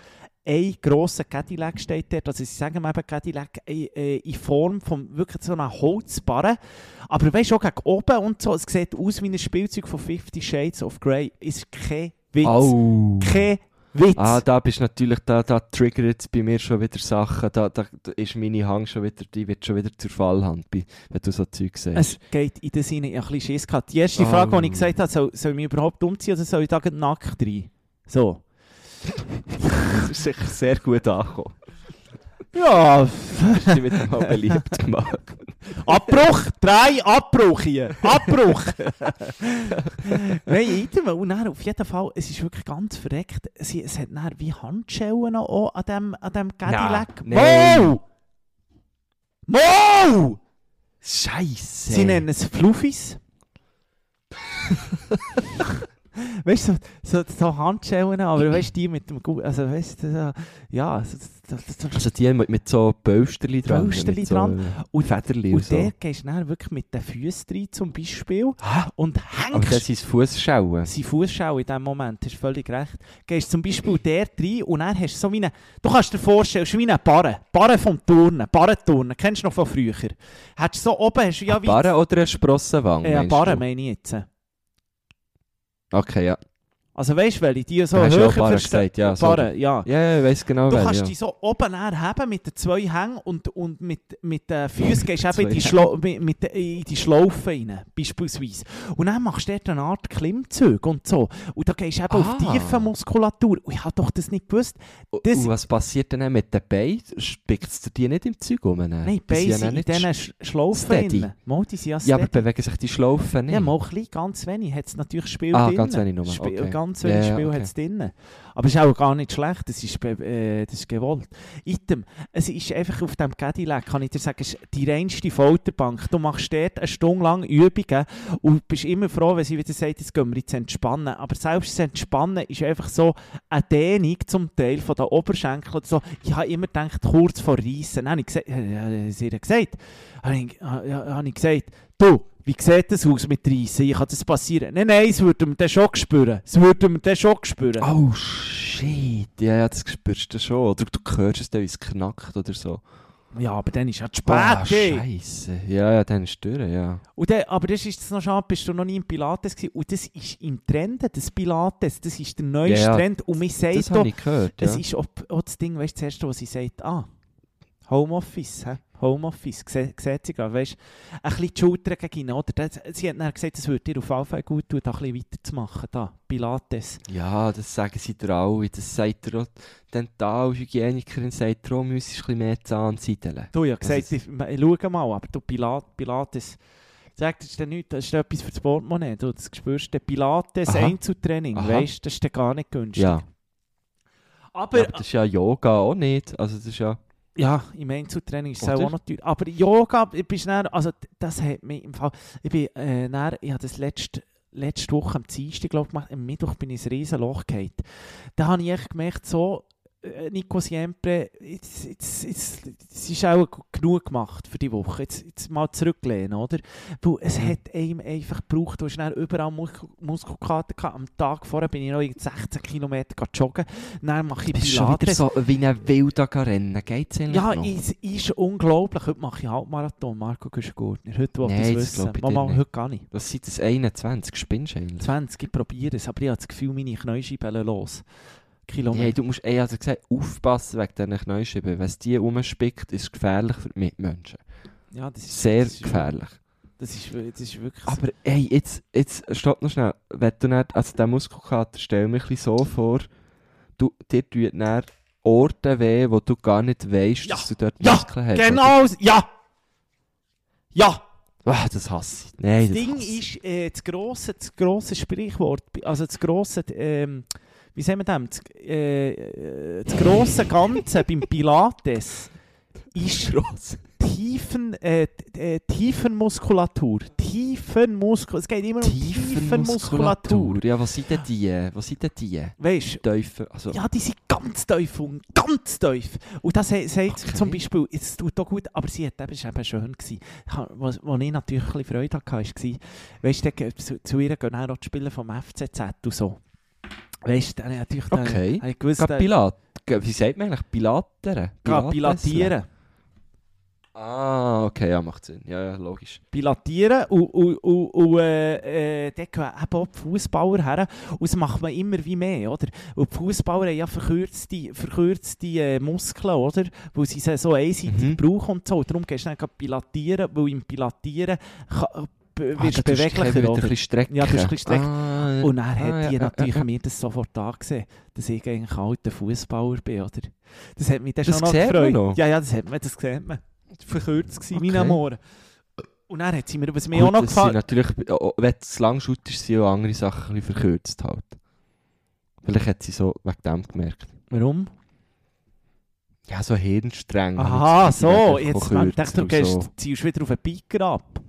Ein grosser Cadillac steht dort, also sie sagen eben Cadillac äh, äh, in Form von wirklich so einer Holzbarre. Aber weißt du, auch gegen oben und so, es sieht aus wie ein Spielzeug von 50 Shades of Grey. Ist kein Witz. Au. Kein Witz. Ah, da bist natürlich, da, da triggert es bei mir schon wieder Sachen. Da, da, da ist meine Hang schon wieder, die wird schon wieder zur Fallhand, wenn du so Zeug siehst. es geht in den Sinne, ich habe ein bisschen Schiss gehabt. Die erste Oh. Frage, die ich gesagt habe, soll, soll ich mich überhaupt umziehen oder soll ich da nackt rein? So. Das ist sicher sehr gut angekommen. Ja, Hast dich wieder mal beliebt gemacht. Abbruch! Drei Abbruch hier! Abbruch! Nein, item. Und dann auf jeden Fall, es ist wirklich ganz verreckt. Es, es hat dann wie Handschellen noch auch an dem, an dem Cadillac. Mo! Mo! Scheiße. Sie nennen es Fluffis. weißt du, so, so, so Handschellen, aber weißt du, die mit dem Gu also weißt du, ja, so, so, so, Also die mit, mit so Pölsterli dran. Pölsterli so, dran. Und Federli und, und so. der gehst du dann wirklich mit den Füßen rein zum Beispiel und aber das hängst sind Fußschauen. sein Fußschau in diesem Moment, hast völlig recht. Gehst zum Beispiel der rein und dann hast du so wie eine, du kannst dir vorstellen, ist wie eine Barre, Barre vom Turnen, Barrenturnen, kennst du noch von früher. Hast du so oben, hast du ja wie... Barre oder eine Sprossenwange? Ja, meinst Barre du? meine ich jetzt. Okay, ja. Also weißt du, welche die so Du ja höher gesagt, ja, Barre, ja. Ja, ja, ich weiss genau, Du kannst ja. die so oben haben mit den zwei Hängen und, und mit, mit den Füßen gehst du eben in die, Zwei Schlau mit, mit, in die Schlaufe rein, beispielsweise. Und dann machst du dort eine Art Klimmzug und so. Und da gehst du eben auf Ah. tiefe Muskulatur. Und ich habe doch das nicht gewusst. Und- das- Und was passiert denn mit den Beinen? Spickt es dir die nicht im Zeug um? Nein, Die Beine ja sind in diesen Sch- Schlaufen. Mal, die sind ja Ja, aber bewegen sich die Schlaufen nicht? Ja, mal ein bisschen, ganz wenig hat es natürlich Spiel Ah, drin. ganz wenig nur, Spiel, okay. Ganz wenig ja, Spiel okay. hat es drin. Aber es ist auch gar nicht schlecht, das ist, äh, das ist gewollt. Item, es ist einfach auf dem Cadillac, kann ich dir sagen, ist die reinste Folterbank. Du machst dort eine Stunde lang Übungen und bist immer froh, wenn sie wieder sagt, jetzt gehen wir jetzt entspannen. Aber selbst das Entspannen ist einfach so eine Dehnung zum Teil von den Oberschenkeln oder so. Ich habe immer gedacht, kurz vor Reissen. Habe ich gesagt, äh, sie hat gesagt, habe ich, äh, habe ich gesagt, du, wie sieht das aus mit Reissen? Kann das passieren? Nein, nein, es würde mir dann schon spüren. Es würde mir dann schon spüren. Oh, shit. Ja, ja, das spürst du schon. Oder du hörst es dann, wie es knackt oder so. Ja, aber dann ist es zu Ah, spät. ey. Scheiße. Ja, ja, dann ist es durch, ja. Und dann, aber das ist jetzt noch schade, bist du noch nie im Pilates gewesen. Und das ist im Trend, das Pilates. Das ist der neueste Ja. Trend. Und man Das sagt habe doch, ich gehört, ja. es ist auch, auch das Ding, weißt du, das erste, was sie sagt, ah, Homeoffice, hä? Homeoffice, Sie- sieht sie gerade, weißt du, ein bisschen die Schulter gegen ihn, oder? Das- Sie hat dann gesagt, es würde dir auf jeden Fall gut tun, da ein bisschen weiterzumachen, da, Pilates. Ja, das sagen sie dir alle. Das sagt dir auch die Dentalhygienikerin, sagt dir auch, müsstest ein bisschen mehr Zahn siedeln. Du, ja gesagt, ich, schau mal, aber du, Pilat, Pilates, sagt das ist dann nichts, das ist etwas für das Portemonnaie, du, das spürst du, Pilates, Aha. Einzeltraining, Aha. weißt du, das ist dann gar nicht günstig. Ja. Aber, Ja, aber das ist ja Yoga auch nicht. Also das ist ja... Ja, im Einzeltraining ist es auch noch teuer. Aber Yoga, ich bin dann, also das hat mich im Fall, ich bin äh, dann, ich habe das letzte, letzte Woche am Dienstag, glaube ich, gemacht, am Mittwoch bin ich ins Riesenloch gefallen. Da habe ich echt gemerkt, so, Nico Siempre, jetzt, jetzt, jetzt, es ist auch genug gemacht für die Woche. Jetzt, jetzt mal zurücklehnen, oder? Weil es Mhm. hat einem einfach gebraucht, du hast dann überall Mus Muskelkater gehabt. Am Tag vorher bin ich noch irgendwie 16 Kilometer joggen. Dann mache ich Du bist schon wieder Pilates. so wie ein Wilder rennen. Geht's eigentlich Ja, noch? es ist unglaublich. Heute mache ich Halbmarathon, Marco Güschen-Gurtner. Heute will ich es das wissen. Mama, heute gar nicht. Was sind das 21? Spinnst du eigentlich? 20, ich probiere es, aber ich habe das Gefühl, meine Knäuscheiben los. Kilometer. Hey, du musst ey, also gesagt, aufpassen wegen diesen Knäuscheiben. Wenn es die rumspickt, ist es gefährlich für die Mitmenschen. ja, das ist Sehr das ist, gefährlich. Das ist, das ist wirklich. Aber ey, jetzt, jetzt stopp noch schnell. Wenn du nicht, also den Muskelkater, stell mir ein bisschen so vor, du, dir tut dann Orte weh, wo du gar nicht weißt, Ja. dass du dort Ja, Muskeln hast. oder? Genau, ja! Ja! Ah, das hasse ich. Nein, Das das Ding ist, äh, das, grosse, das grosse Sprichwort, also das grosse, ähm, wie sagen wir das, das, äh, äh, das grosse Ganze beim Pilates ist Tiefen, äh, äh, Tiefenmuskulatur. Tiefenmuskulatur. Es geht immer um Tiefenmuskulatur. Ja, was sind denn die? Was sind denn die? Weißt du? Also, Ja, die sind ganz tief und ganz tief. Und das sagt Okay. zum Beispiel, es tut auch gut, aber sie hat eben, schön. Gewesen. Was, was ich natürlich ein bisschen Freude hatte, war, weißt du, zu, zu ihr gehen auch noch die Spieler vom FCZ und so. Weißt du, dann habe ich natürlich Okay. gewusst, Wie sagt man eigentlich? Pilateren? pilatieren. Ah, okay, ja, macht Sinn. Ja, ja, logisch. Pilatieren und, und, und, und äh, äh, dort gehen eben auch die Fußballer her. Und das macht man immer wie mehr, oder? Und die Fußballer haben ja verkürzte, verkürzte äh, Muskeln, oder? Weil sie sie so einseitig Mhm. brauchen und so. Darum gehst du dann pilatieren, weil im Pilatieren kann, Ah, wirst tust beweglicher, oder? strecken. Ja, du tust ein bisschen strecken. Ah, Und dann ah, hat ja, die natürlich ja. mir das sofort angesehen, dass ich eigentlich ein alter Fußballer bin, oder? Das hat mich dann Das schon noch man gefreut. noch? Ja, ja, das hat man, das sieht man. Verkürzt gewesen, Okay. meine Amore. Und dann hat sie mir, was mir Gut, auch noch gefallen natürlich, wenn es lang shootest, sind auch andere Sachen ein bisschen verkürzt halt. Vielleicht hat sie so wegen dem gemerkt. Warum? Ja, so Hirnstränge. Aha, so. Jetzt dachte kürzer du gehst, so. ziehst wieder auf einen Piker ab.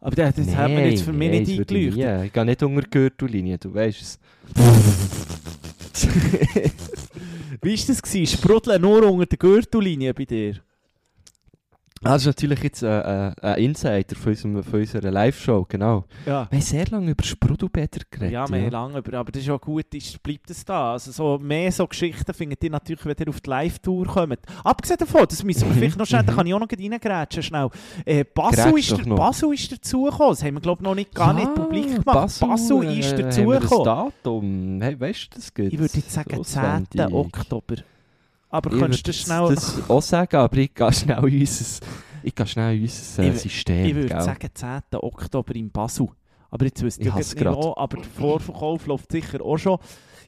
Aber das, das hat mir jetzt für mich Nein, nicht eingeleuchtet. nie. Ich gehe nicht unter die Gürtellinie, du weißt es. Wie war das? Sprudeln nur unter der Gürtellinie bei dir? Das ist natürlich jetzt äh, äh, ein Insider von, unserem, von unserer Live-Show, genau. Ja. Wir haben sehr lange über Sprudelbäder geredet. Ja, wir haben lange über, aber das ist auch gut, ist, bleibt es da. Also so, mehr so Geschichten findet ihr natürlich, wenn ihr auf die Live-Tour kommt. Abgesehen davon, das müssen wir vielleicht noch schnell, da mhm. kann ich auch noch reingrätschen, schnell. Äh, Basel, ist. Basel ist dazugekommen, das haben wir glaube ich noch nicht, gar nicht publik gemacht. Basel, äh, ist Haben wir dazugekommen. das Datum? Hey, weißt du, das geht. Ich würde jetzt sagen 10. Auswendig. Oktober. Aber Ich könntest du schnell... das auch sagen, aber ich gehe schnell in unser, ich gehe schnell in unser äh, Ich System. ich würde sagen 10. Oktober in Basel. Aber jetzt wüsste Ich ich hasse nicht noch, aber der Vorverkauf läuft sicher auch schon.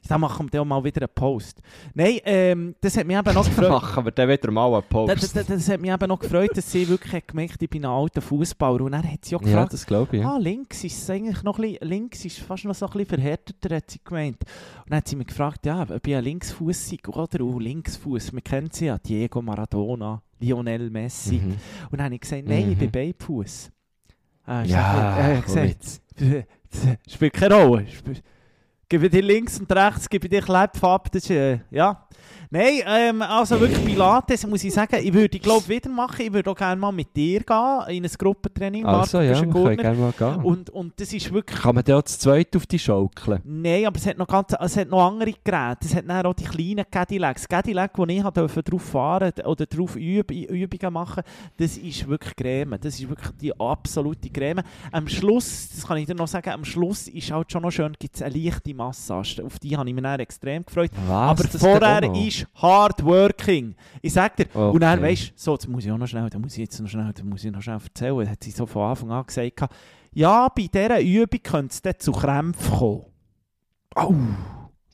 Da machen wir dann auch mal wieder einen Post. Nein, ähm, das hat mich eben noch gefreut. machen wir dann wieder mal einen Das, Post. das, das hat mich eben noch gefreut, dass sie wirklich hat gemerkt ich bin ein alter Fußballer. Und dann hat sie auch ja, gefragt, das glaube ich. Ja. ah, links ist es eigentlich noch ein bisschen, links ist fast noch so ein bisschen verhärteter, hat sie gemeint. Und dann hat sie mich gefragt, ja, ob ich ein Linksfuß oder? Und Linksfuß, man kennt sie ja, Diego Maradona, Lionel Messi. Mhm. Und dann habe ich gesagt, nein, ich bin Mhm. Beidfuß. Ah, Ja, äh, komm gesagt, jetzt. spielt keine Rolle. Sp- Gebe dir links und rechts, gebe dir Klepf ab. Das ist, äh, ja. Nein, ähm, also wirklich Pilates, muss ich sagen, ich würde, glaube wieder machen. Ich würde auch gerne mal mit dir gehen, in ein Gruppentraining. Also Marco, ja, wir können Gurtner. gerne mal gehen. und, und das ist wirklich... Kann man dann auch zu zweit auf die schaukeln? Nein, aber es hat noch, ganz, es hat noch andere Geräte. Es hat dann auch die kleinen Cadillacs. Das Cadillac, wo ich durfte drauf fahren oder drauf Üb Übungen machen das ist wirklich Creme. Das ist wirklich die absolute Creme. Am Schluss, das kann ich dir noch sagen, am Schluss ist halt schon noch schön, gibt es eine leichte Massage. Auf die habe ich mich dann extrem gefreut. Was? aber Das vorher noch? Ist hard working. Ich sag dir, und dann Okay. weißt du, so, jetzt muss ich auch noch schnell, da muss ich jetzt noch schnell, da muss ich noch schnell erzählen, hat sie so von Anfang an gesagt, ja, bei dieser Übung könnte es dann zu Krämpfen kommen. Au!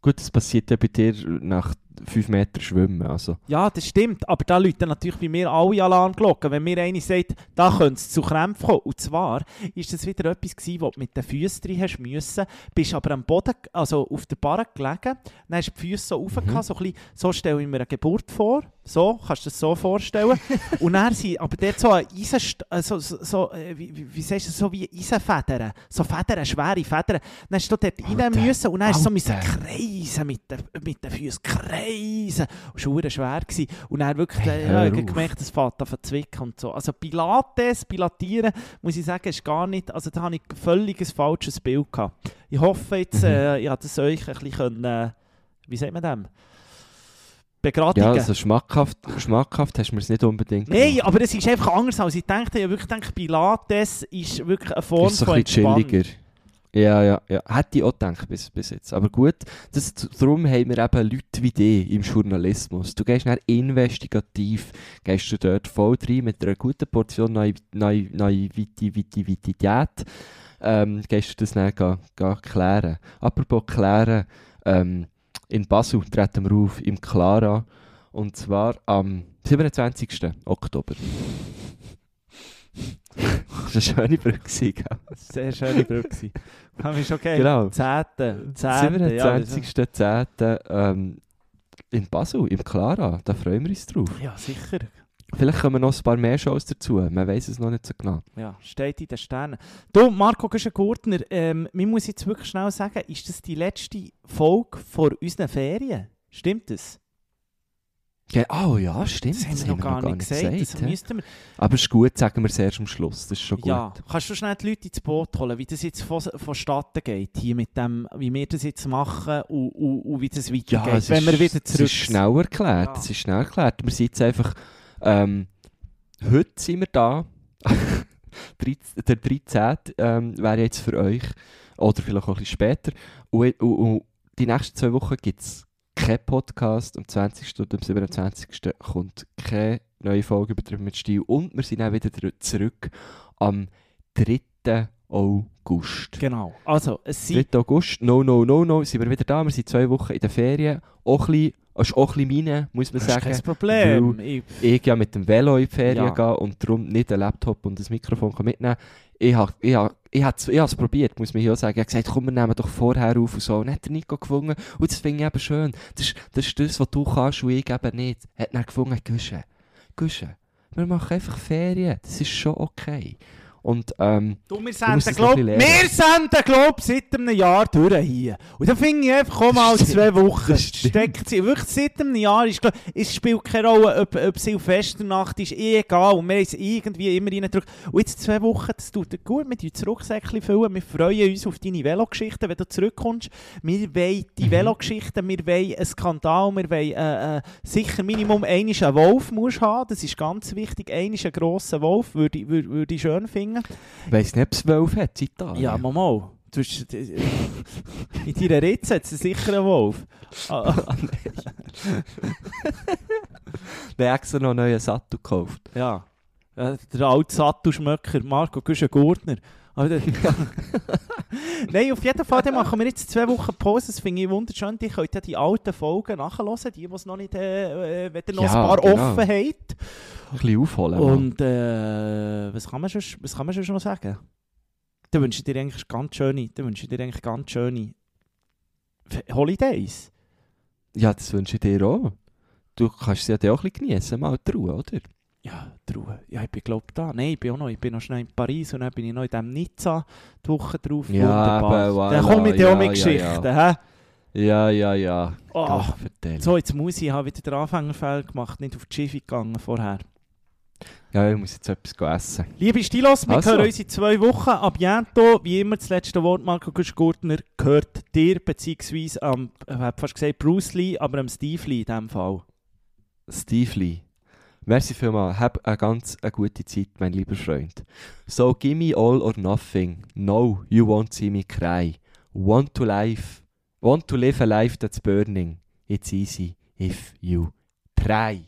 Gut, das passiert ja bei dir nach 5 Metern Schwimmen. Also. Ja, das stimmt, aber da läuten natürlich bei mir alle Alarmglocken. Wenn mir einer sagt, da könnte es zu Krämpfen kommen. Und zwar ist das wieder etwas gewesen, wo du mit den Füßen drin hast müssen, bist aber am Boden, also auf der Barre gelegen, dann hast du die Füße so rauf, Mhm. so, bisschen, so stelle ich mir eine Geburt vor, so, kannst du das so vorstellen. und dann sind aber dort so Eisen, äh, so, so, so, äh, wie, wie, sagst du, so wie Eisenfedern, so Federn, schwere Federn. Dann hast du dort rein Alter, müssen und dann hast du so müssen kreisen mit den, mit den Füßen kreisen. Und schon verdammt schwer gewesen. Und dann wirklich, Hey, äh, ja, ich auf. gemerkt, das fährt an zwicken und so. Also Pilates, Pilatieren, muss ich sagen, ist gar nicht, also da habe ich völlig ein falsches Bild gehabt. Ich hoffe jetzt, Mhm. äh, ich habe das euch ein bisschen, können, äh, wie sagt man dem? Begradigen. Ja, also schmackhaft, schmackhaft hast du mir es nicht unbedingt Nein, gemacht. aber es ist einfach anders als ich dachte. Ich wirklich gedacht, Pilates ist wirklich eine Form ist so von ein bisschen Entspannung. chilliger. Ja, ja, ja. Hätte ich auch gedacht bis, bis jetzt. Aber gut, das, darum haben wir eben Leute wie dich im Journalismus. Du gehst dann investigativ, gehst du dort voll rein mit einer guten Portion Naiv Naiv Naivität. Ähm, gehst du das dann ga, ga klären. Apropos klären, ähm, in Basel treten wir auf, im Clara. Und zwar am 27. Oktober. das war eine schöne Brücke, gell? Sehr schöne Brücke. wir schon okay. Genau. 10. 10. Ja, das- 27.10. ähm, in Basel, im Clara. Da freuen wir uns drauf. ja, sicher. Vielleicht kommen noch ein paar mehr Shows dazu. Man weiß es noch nicht so genau. Ja, steht in den Sternen. Du, Marco Güschen-Gurtner, ähm, mir muss jetzt wirklich schnell sagen, ist das die letzte Folge vor unseren Ferien? Stimmt das? Ja, oh ja, stimmt. Das haben wir noch gar nicht gesagt. Das hä? müssten wir. Aber es ist gut, sagen wir es erst am Schluss. Das ist schon gut. Ja, kannst du schnell die Leute ins Boot holen, wie das jetzt von, vonstatten geht, hier mit dem, wie wir das jetzt machen und, und, und wie das weitergeht, Ja, es wenn ist, wir wieder Es zurück ist schnell erklärt. Ja. Es ist schnell erklärt. Wir sind jetzt einfach... Ähm, heute sind wir da. 13 der 13. Ähm, wäre jetzt für euch. Oder vielleicht auch ein bisschen später. Und, und, und die nächsten zwei Wochen gibt es keinen Podcast. Am 20. und am 27. kommt keine neue Folge übertrieben mit Stil. Und wir sind auch wieder zurück am 3. August. Genau. Also, es sind 3. August, no, no, no, no, sind wir wieder da. Wir sind zwei Wochen in den Ferien. Auch ein bisschen, es ist auch ein bisschen meine, muss man das ist sagen. kein Problem. Ich, Ich ja mit dem Velo in die Ferien Ja. gehen und darum nicht einen Laptop und ein Mikrofon kann mitnehmen Ich habe ich hab, ich hab's- ich hab's probiert, muss man hier auch sagen. Ich habe gesagt, komm, wir nehmen doch vorher auf und so. Und hat der Nico gefunden. Und das finde ich eben schön. Das ist, das ist das, was du kannst und ich eben nicht. Hat dann gefunden, Gusche, Gusche, wir machen einfach Ferien. Das ist schon okay. Und ähm, du, wir senden, glaub, wir senden, glaub, seit einem Jahr durch hier. Und dann finde ich einfach, komm mal zwei Wochen. Steckt sie. Wirklich seit einem Jahr. Ist, glaub, es spielt keine Rolle, ob, ob Silvesternacht ist, eh egal. Und wir haben es irgendwie immer reingedrückt. Und jetzt zwei Wochen, das tut dir gut. Wir füllen das Rucksäckchen füllen. Wir freuen uns auf deine Velogeschichten, wenn du zurückkommst. Wir wollen die Mhm. Velogeschichten, wir wollen einen Skandal, wir wollen äh, äh, sicher Minimum einen Wolf musst haben. Das ist ganz wichtig. Einen grossen Wolf würde würde, würde ich schön finden. Ich weiss nicht, ob es 12 hat, in Italien. Ja, mal. Du hast, in deiner Ritze hat es sicher einen Wolf. Ah, Der hat extra noch einen neuen Sattel gekauft. ja. Äh, Der alte Sattelschmöcker, Marco Güschen-Gurtner. Aber der- Nein, auf jeden Fall machen wir jetzt zwei Wochen Pause. Das finde ich wunderschön. Die könnt ja die alten Folgen nachhören, die, die es noch nicht, äh, äh, wenn ihr noch Ja, ein paar genau. offen habt. Ein bisschen aufholen. Und äh, was kann man schon, was kann man schon noch sagen? Dann wünsche ich dir eigentlich ganz schöne, dann wünsche ich dir eigentlich ganz schöne Holidays. Ja, das wünsche ich dir auch. Du kannst es ja auch ein bisschen geniessen, mal die Ruhe, oder? Ja, die Ruhe. Ja, ich bin glaube da. Nein, ich bin auch noch, ich bin noch schnell in Paris und dann bin ich noch in diesem Nizza die Woche drauf. Ja, aber voilà, Dann komme ich dir ja, auch mit ja, Geschichten. ja. hä? Ja, ja, ja. Oh. Gott. So, jetzt muss ich, ich habe wieder den Anfängerfall gemacht, nicht auf die Schiffe gegangen vorher. Ja, ich muss jetzt etwas essen. Liebe Stilos, wir Also. hören uns in zwei Wochen. Ab Jento, wie immer, das letzte Wort, Marco Gusch-Gurtner, gehört dir, beziehungsweise am, ich habe fast gesagt Bruce Lee, aber am Steve Lee in diesem Fall. Steve Lee. Merci vielmals. Hab eine ganz eine gute Zeit, mein lieber Freund. So, give me all or nothing. No, you won't see me cry. Want to life, want to live a life that's burning. It's easy if you try.